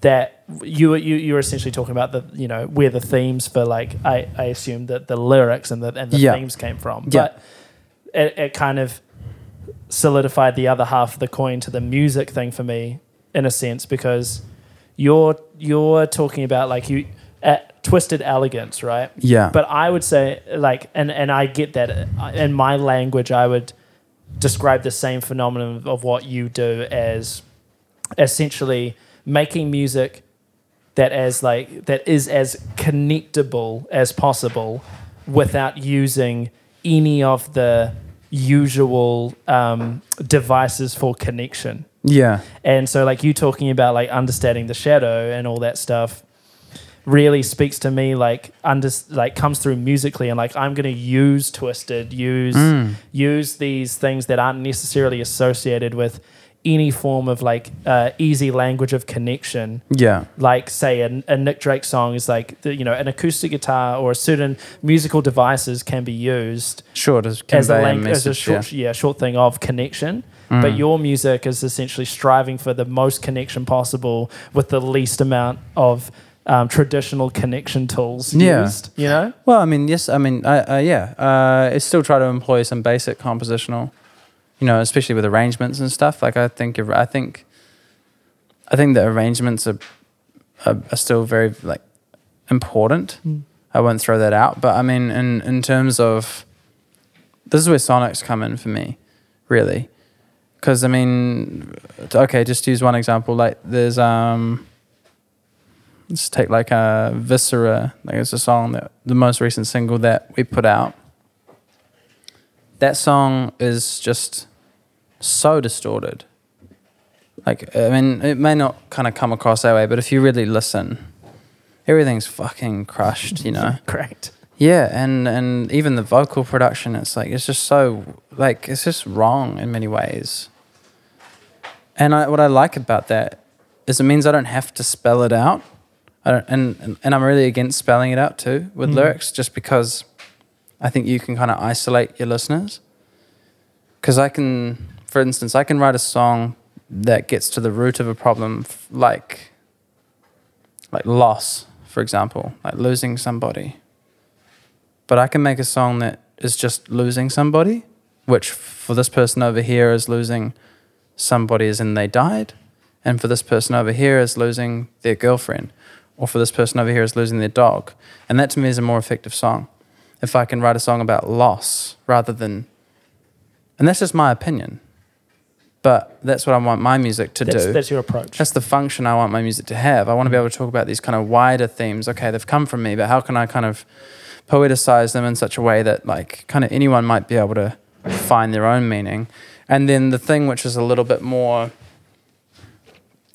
that you were- you you were essentially talking about the you know where the themes for like I I assume that the lyrics and the and the Yeah. themes came from, Yeah. but it, it kind of solidified the other half of the coin to the music thing for me in a sense because you're you're talking about like you at twisted elegance, right? yeah, But I would say like, and and I get that uh, in my language, I would describe the same phenomenon of what you do as essentially making music that as like that is as connectable as possible without using any of the usual um, devices for connection. yeah, And so, like you talking about like understanding the shadow and all that stuff, really speaks to me. Like under like comes through musically, and like I'm gonna use twisted, use Mm. use these things that aren't necessarily associated with any form of like uh, easy language of connection. yeah, Like say a, a Nick Drake song is like the, you know an acoustic guitar or certain musical devices can be used sure as a, convey a, lang- as a short, yeah. short thing of connection. yeah. But Mm. your music is essentially striving for the most connection possible with the least amount of um, traditional connection tools Yeah. used. You know? Well, I mean, yes, I mean, uh, yeah. Uh, I still try to employ some basic compositional, you know, especially with arrangements and stuff. Like, I think, I think, I think the arrangements are, are, are still very like important. Mm. I won't throw that out, but I mean, in in terms of, this is where sonics come in for me, really, because I mean, okay, just use one example. Like, there's um let's take like a viscera like it's a song that the most recent single that we put out that song is just so distorted like i mean it may not kind of come across that way but if you really listen everything's fucking crushed you know Correct. yeah and and even the vocal production it's like it's just so like it's just wrong in many ways and I, what i like about that is it means i don't have to spell it out I don't, and, and i'm really against spelling it out too with Mm. lyrics just because i think you can kind of isolate your listeners because i can for instance i can write a song that gets to the root of a problem like like loss for example like losing somebody but I can make a song that is just losing somebody, which for this person over here is losing somebody as in they died, and for this person over here is losing their girlfriend, or for this person over here is losing their dog. And that to me is a more effective song. If I can write a song about loss rather than, and that's just my opinion, but that's what I want my music to That's, do. that's your approach. That's the function I want my music to have. I want to be able to talk about these kind of wider themes. Okay, they've come from me, but how can I kind of poeticize them in such a way that like kind of anyone might be able to find their own meaning? And then the thing which is a little bit more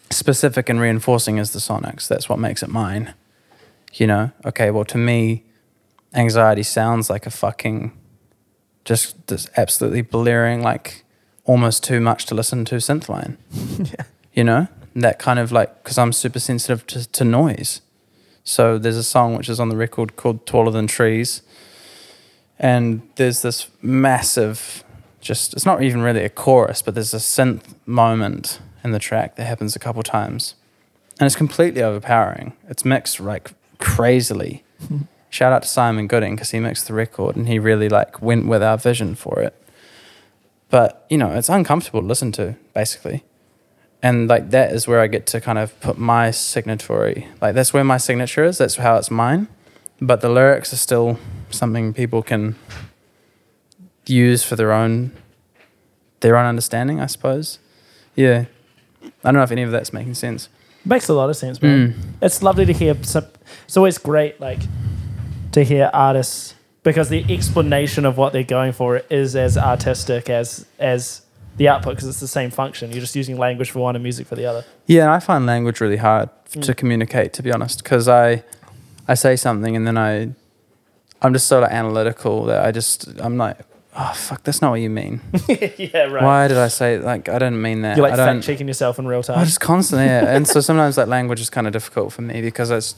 specific and reinforcing is the sonics. That's what makes it mine. You know, okay, well to me, anxiety sounds like a fucking just this absolutely blaring like almost too much to listen to synth line. Yeah. you know? That kind of like because i'm super sensitive to, to noise. So there's a song which is on the record called taller than trees. And there's this massive just it's not even really a chorus but there's a synth moment in the track that happens a couple times. And it's completely overpowering. It's mixed like crazily shout out to simon gooding because he mixed the record and he really like went with our vision for it but you know it's uncomfortable to listen to basically and like that is where I get to kind of put my signatory like that's where my signature is that's how it's mine but the lyrics are still something people can use for their own their own understanding I suppose yeah I don't know if any of that's making sense Makes a lot of sense, man. Mm. It's lovely to hear. Some, it's always great, like to hear artists because the explanation of what they're going for is as artistic as as the output because it's the same function. You're just using language for one and music for the other. Yeah, and I find language really hard f- to Mm. communicate, to be honest, because I, I say something and then I, I'm just so like analytical that I just I'm like, oh fuck, that's not what you mean. yeah, right. Why did I say like I didn't mean that? You're like fact checking yourself in real time. I just constantly, yeah. and so sometimes that language is kind of difficult for me because it's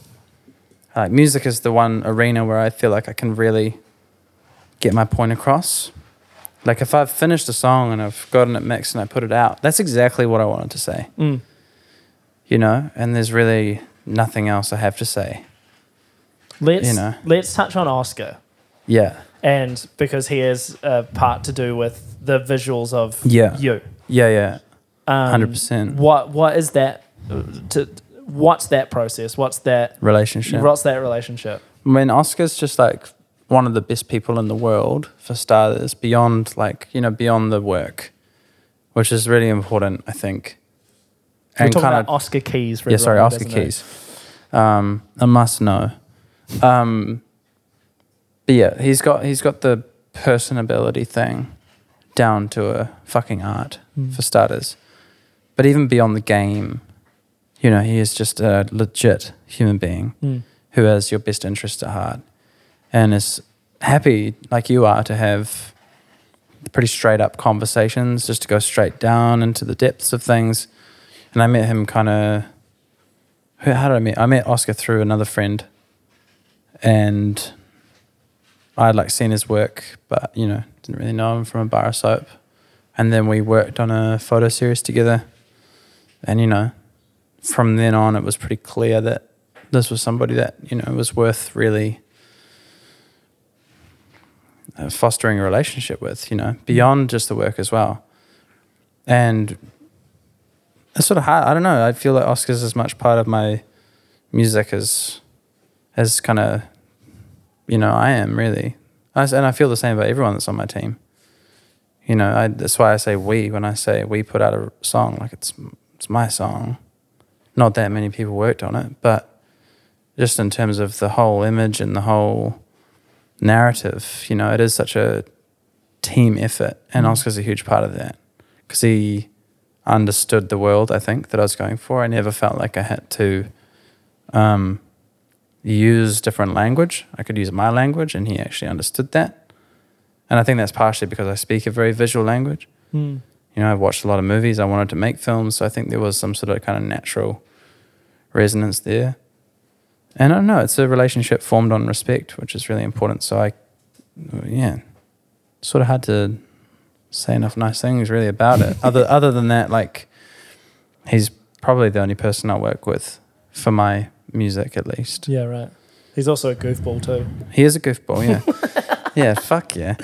like music is the one arena where I feel like I can really get my point across. Like if I've finished a song and I've gotten it mixed and I put it out, that's exactly what I wanted to say, Mm. you know. And there's really nothing else I have to say. Let's You know. let's touch on Oscar, Yeah, and because he has a part to do with the visuals of Yeah. you. yeah, yeah, Um, hundred percent What what is that? uh, To what's that process? What's that? relationship. What's that relationship? I mean, Oscar's just like one of the best people in the world for starters, beyond like, you know, beyond the work, which is really important, I think. We're talking kinda- about Oscar Keys. For yeah, sorry, Oscar. Keys. Um, a must know. Um, but yeah, he's got he's got the personability thing down to a fucking art Mm. for starters. But even beyond the game, you know, he is just a legit human being Mm. who has your best interest at heart and is happy like you are to have pretty straight up conversations just to go straight down into the depths of things. And i met him kind of how did i meet? I met oscar through another friend. And i'd like seen his work but you know didn't really know him from a bar of soap. And then we worked on a photo series together. And you know from then on it was pretty clear that this was somebody that you know was worth really uh, fostering a relationship with you know beyond just the work as well. And it's sort of hard i don't know i feel like oscar's as much part of my music as as kind of you know i am really. And i feel the same about everyone that's on my team. You know I, that's why i say we when i say we put out a song like it's it's my song not that many people worked on it, but just in terms of the whole image and the whole narrative, you know, it is such a team effort, and Mm. Oscar's a huge part of that because he understood the world. I think that I was going for. I never felt like I had to um, use different language. I could use my language, and he actually understood that. And I think that's partially because I speak a very visual language Mm. You know, I've watched a lot of movies. I wanted to make films, so I think there was some sort of kind of natural resonance there. And I don't know, it's a relationship formed on respect, which is really important. So I, yeah, sort of had to say enough nice things really about it. other other than that, like, he's probably the only person I work with for my music, at least. Yeah, right. He's also a goofball too. He is a goofball, yeah. yeah, fuck yeah.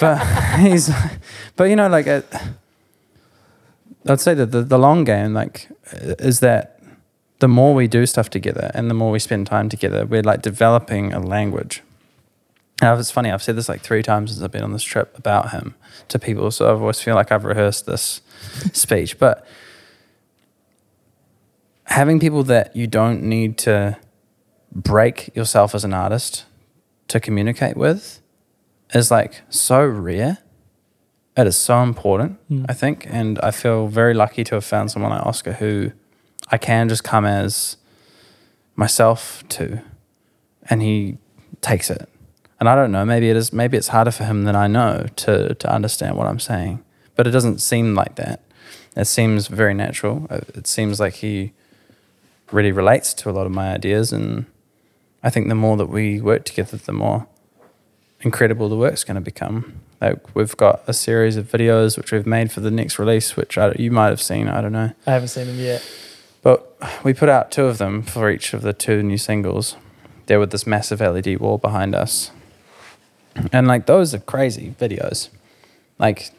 But he's, but you know, like, uh, I'd say that the, the long game, like, is that the more we do stuff together and the more we spend time together, we're like developing a language. Now, it's funny, I've said this like three times since I've been on this trip about him to people, so I've always feel like I've rehearsed this speech. But having people that you don't need to break yourself as an artist to communicate with is like so rare. It is so important, Mm. I think. And I feel very lucky to have found someone like Oscar who I can just come as myself to. And he takes it. And I don't know, maybe it is maybe it's harder for him than I know to to understand what I'm saying. But it doesn't seem like that. It seems very natural. It it seems like he really relates to a lot of my ideas and I think the more that we work together, the more incredible the work's going to become. Like we've got a series of videos which we've made for the next release, which I, you might have seen. I don't know, I haven't seen them yet. but we put out two of them for each of the two new singles. They're with this massive LED wall behind us, and like those are crazy videos. Like,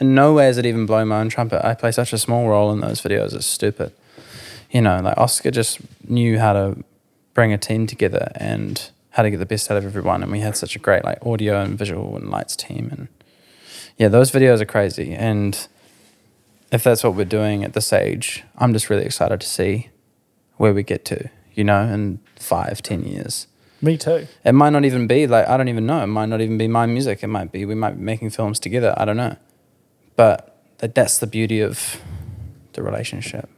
in no way is it even blowing my own trumpet. I play such a small role in those videos. It's stupid. You know, like Oscar just knew how to bring a team together and how to get the best out of everyone. And we had such a great like audio and visual and lights team. And yeah, those videos are crazy. And if that's what we're doing at this age, I'm just really excited to see where we get to, you know, in five, ten years. Me too. It might not even be like I don't even know. It might not even be my music. It might be we might be making films together. I don't know, but that's the beauty of the relationship.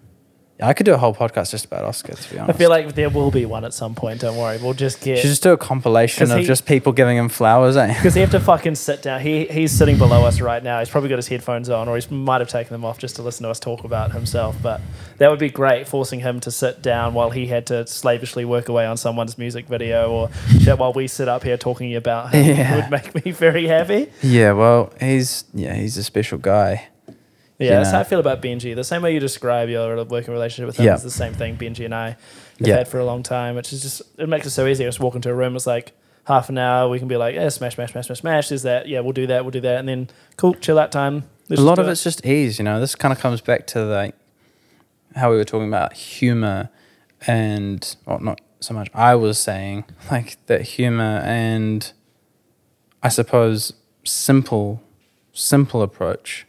I could do a whole podcast just about Oscar. To be honest, I feel like there will be one at some point. Don't worry. We'll just get. should just do a compilation of he- just people giving him flowers. Eh? Because he have to fucking sit down. He he's sitting below us right now. He's probably got his headphones on, or he might have taken them off just to listen to us talk about himself. But that would be great, forcing him to sit down while he had to slavishly work away on someone's music video, or while we sit up here talking about him. Yeah. would make me very happy. Yeah, well, he's yeah, he's a special guy. Yeah, You that's how. I feel about Benji. The same way you describe your working relationship with him Yeah. is the same thing Benji and I have Yeah. had for a long time, which is just it makes it so easy. Just walk into a room, it's like half an hour. We can be like, yeah, smash, smash, smash, smash, smash. There's that. Yeah, we'll do that. We'll do that, and then cool, chill out time. Let's a lot of it. it's just ease, you know. This kind of comes back to like how we were talking about humor and well, not so much. I was saying like that humor and I suppose simple, simple approach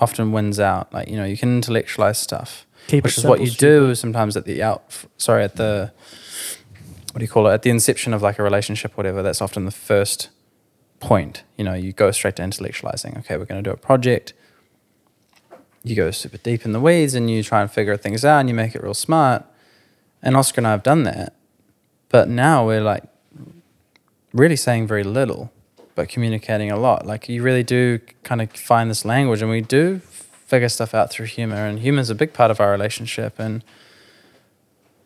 often wins out. Like you know, you can intellectualize stuff, Keep which is what you do sometimes at the out. Sorry, at the what do you call it? At the inception of like a relationship, or whatever. That's often the first point. You know, you go straight to intellectualizing. Okay, we're going to do a project. You go super deep in the weeds and you try and figure things out and you make it real smart. And Oscar and I have done that. But now we're like really saying very little, but communicating a lot. Like you really do kind of find this language and we do figure stuff out through humor. And humor is a big part of our relationship. And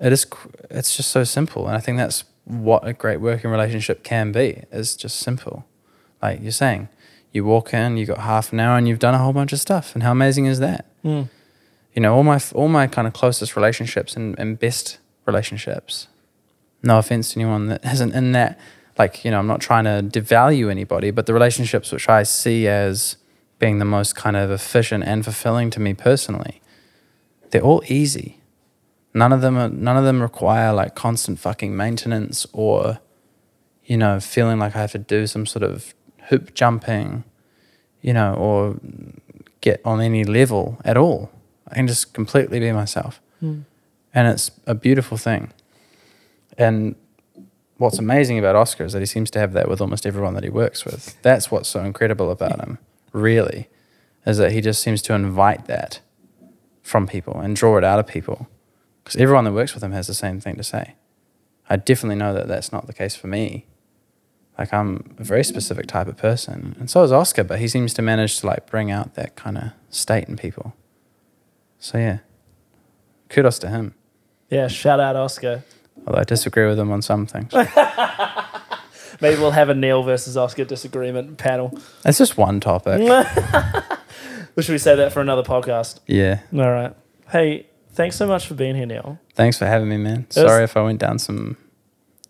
it is it's just so simple. And I think that's what a great working relationship can be, is just simple like you're saying, you walk in, you got half an hour, and you've done a whole bunch of stuff. And how amazing is that? Mm. You know, all my all my kind of closest relationships and, and best relationships. No offense to anyone that isn't in that. Like you know, I'm not trying to devalue anybody, but the relationships which I see as being the most kind of efficient and fulfilling to me personally, they're all easy. None of them are, none of them require like constant fucking maintenance or you know, feeling like I have to do some sort of hoop jumping, you know, or get on any level at all. I can just completely be myself. Mm. And it's a beautiful thing. And what's amazing about Oscar is that he seems to have that with almost everyone that he works with. That's what's so incredible about him, really, is that he just seems to invite that from people and draw it out of people. Because everyone that works with him has the same thing to say. I definitely know that that's not the case for me. Like I'm a very specific type of person, and so is Oscar. But he seems to manage to like bring out that kind of state in people. So yeah, kudos to him. Yeah, shout out Oscar. Although I disagree with him on some things. Maybe we'll have a Neil versus Oscar disagreement panel. It's just one topic. Or should we say that for another podcast? Yeah. All right. Hey, thanks so much for being here, Neil. Thanks for having me, man. Was- Sorry if I went down some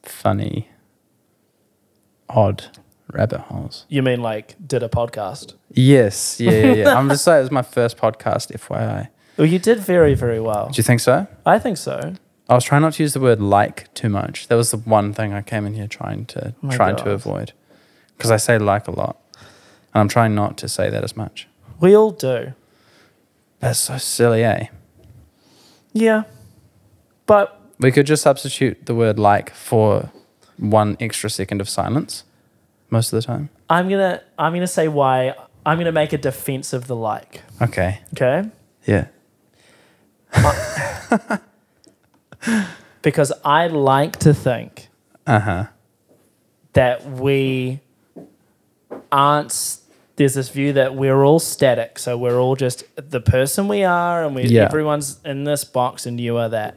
funny, odd rabbit holes. You mean like did a podcast? Yes. Yeah. Yeah. yeah. I'm just saying it was my first podcast, FYI. Well, you did very, very well. Do you think so? I think so. I was trying not to use the word like too much. That was the one thing I came in here trying to Oh my trying to avoid. Because I say like a lot. And I'm trying not to say that as much. We all do. That's so silly, eh? Yeah. But We could just substitute the word like for one extra second of silence most of the time. I'm gonna I'm gonna say why I'm gonna make a defense of the like. Okay. Okay? Yeah. Because I like to think Uh huh. that we aren't there's this view that we're all static so we're all just the person we are and we Yeah. everyone's in this box and you are that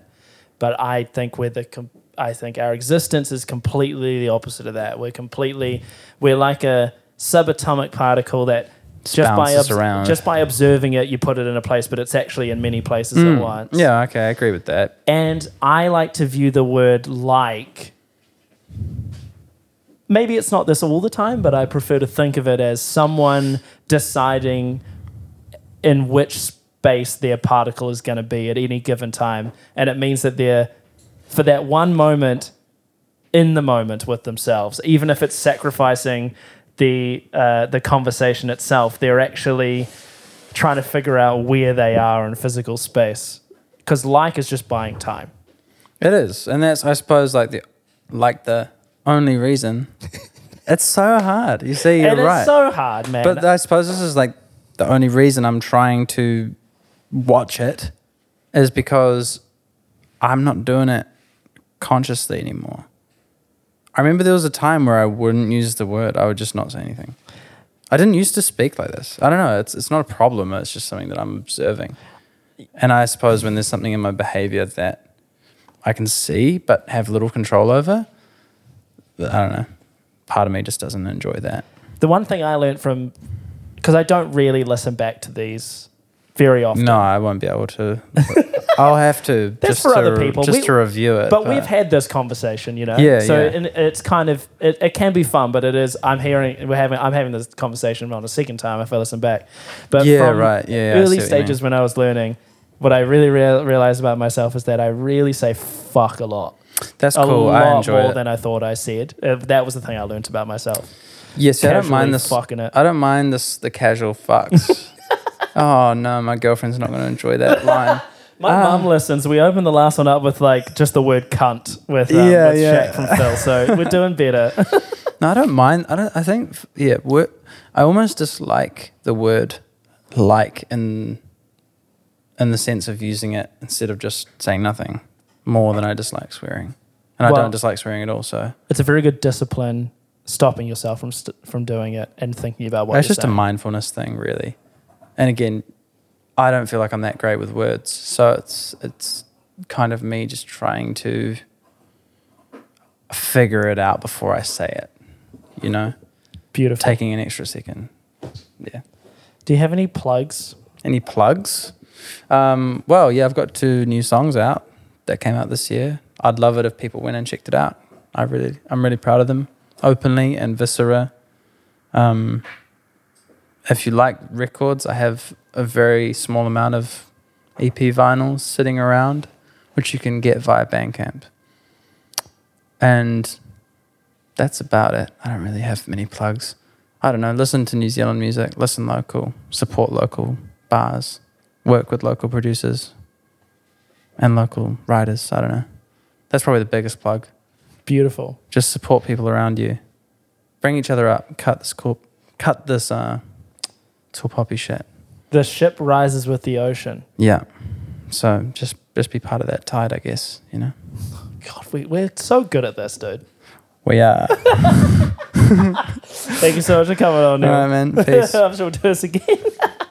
but i think we're the com- i think our existence is completely the opposite of that we're completely we're like a subatomic particle that just by around. just by observing it you put it in a place but it's actually in many places at once Mm. Yeah, okay, I agree with that. and I like to view the word like. Maybe it's not this all the time, but I prefer to think of it as someone deciding in which space their particle is going to be at any given time. And it means that they're, for that one moment, in the moment with themselves, even if it's sacrificing the uh, the conversation itself. They're actually trying to figure out where they are in physical space, because like is just buying time. It is, and that's I suppose like the like the only reason. it's so hard. You see, you're and right. it's so hard, man. but I suppose this is like the only reason I'm trying to watch it is because I'm not doing it consciously anymore. I remember there was a time where I wouldn't use the word. I would just not say anything. I didn't used to speak like this. I don't know. It's it's not a problem. It's just something that I'm observing. And I suppose when there's something in my behavior that I can see but have little control over, I don't know. Part of me just doesn't enjoy that. the one thing I learned from, because I don't really listen back to these very often. No, I won't be able to. I'll have to That's just for to, other people. just We- to review it. But we've had this conversation, you know. Yeah, So yeah. it's kind of it, it can be fun, but it is. I'm hearing we're having I'm having this conversation on a second time if I listen back. But Yeah, from right. Yeah, yeah, early see what you stages when I was learning, what I really rea- realized about myself is that I really say fuck a lot. that's a cool. I enjoy more it. than I thought I said. Uh, that was the thing I learned about myself. Yes, I don't mind this. fucking it. I don't mind this. The casual fucks. oh no, my girlfriend's not going to enjoy that line. My Ah. mum listens. We opened the last one up with like just the word cunt with, um, Yeah, with yeah. Shaq from Phil. So we're doing better. No, I don't mind. I don't. I think yeah. I almost dislike the word like in in the sense of using it instead of just saying nothing more than I dislike swearing, and I Well- don't dislike swearing at all. So it's a very good discipline stopping yourself from st- from doing it and thinking about what it's you're just saying. a mindfulness thing, really. And again, I don't feel like I'm that great with words, so it's it's kind of me just trying to figure it out before I say it. You know, Beautiful. taking an extra second. Yeah. Do you have any plugs? Any plugs? Um, well, yeah, I've got two new songs out that came out this year. I'd love it if people went and checked it out. I really, I'm really proud of them. Openly and Viscera. Um, if you like records, I have a very small amount of EP vinyls sitting around, which you can get via Bandcamp. And that's about it. I don't really have many plugs. I don't know. Listen to New Zealand music, listen local, support local bars, work with local producers and local writers. I don't know. That's probably the biggest plug. Beautiful. Just support people around you. Bring each other up. Cut this cool, cut this uh tall poppy shit. The ship rises with the ocean. Yeah. So just just be part of that tide, I guess, you know. God, we, we're so good at this, dude. We are. Thank you so much for coming on. All right, man. Peace. I'm sure we'll do this again.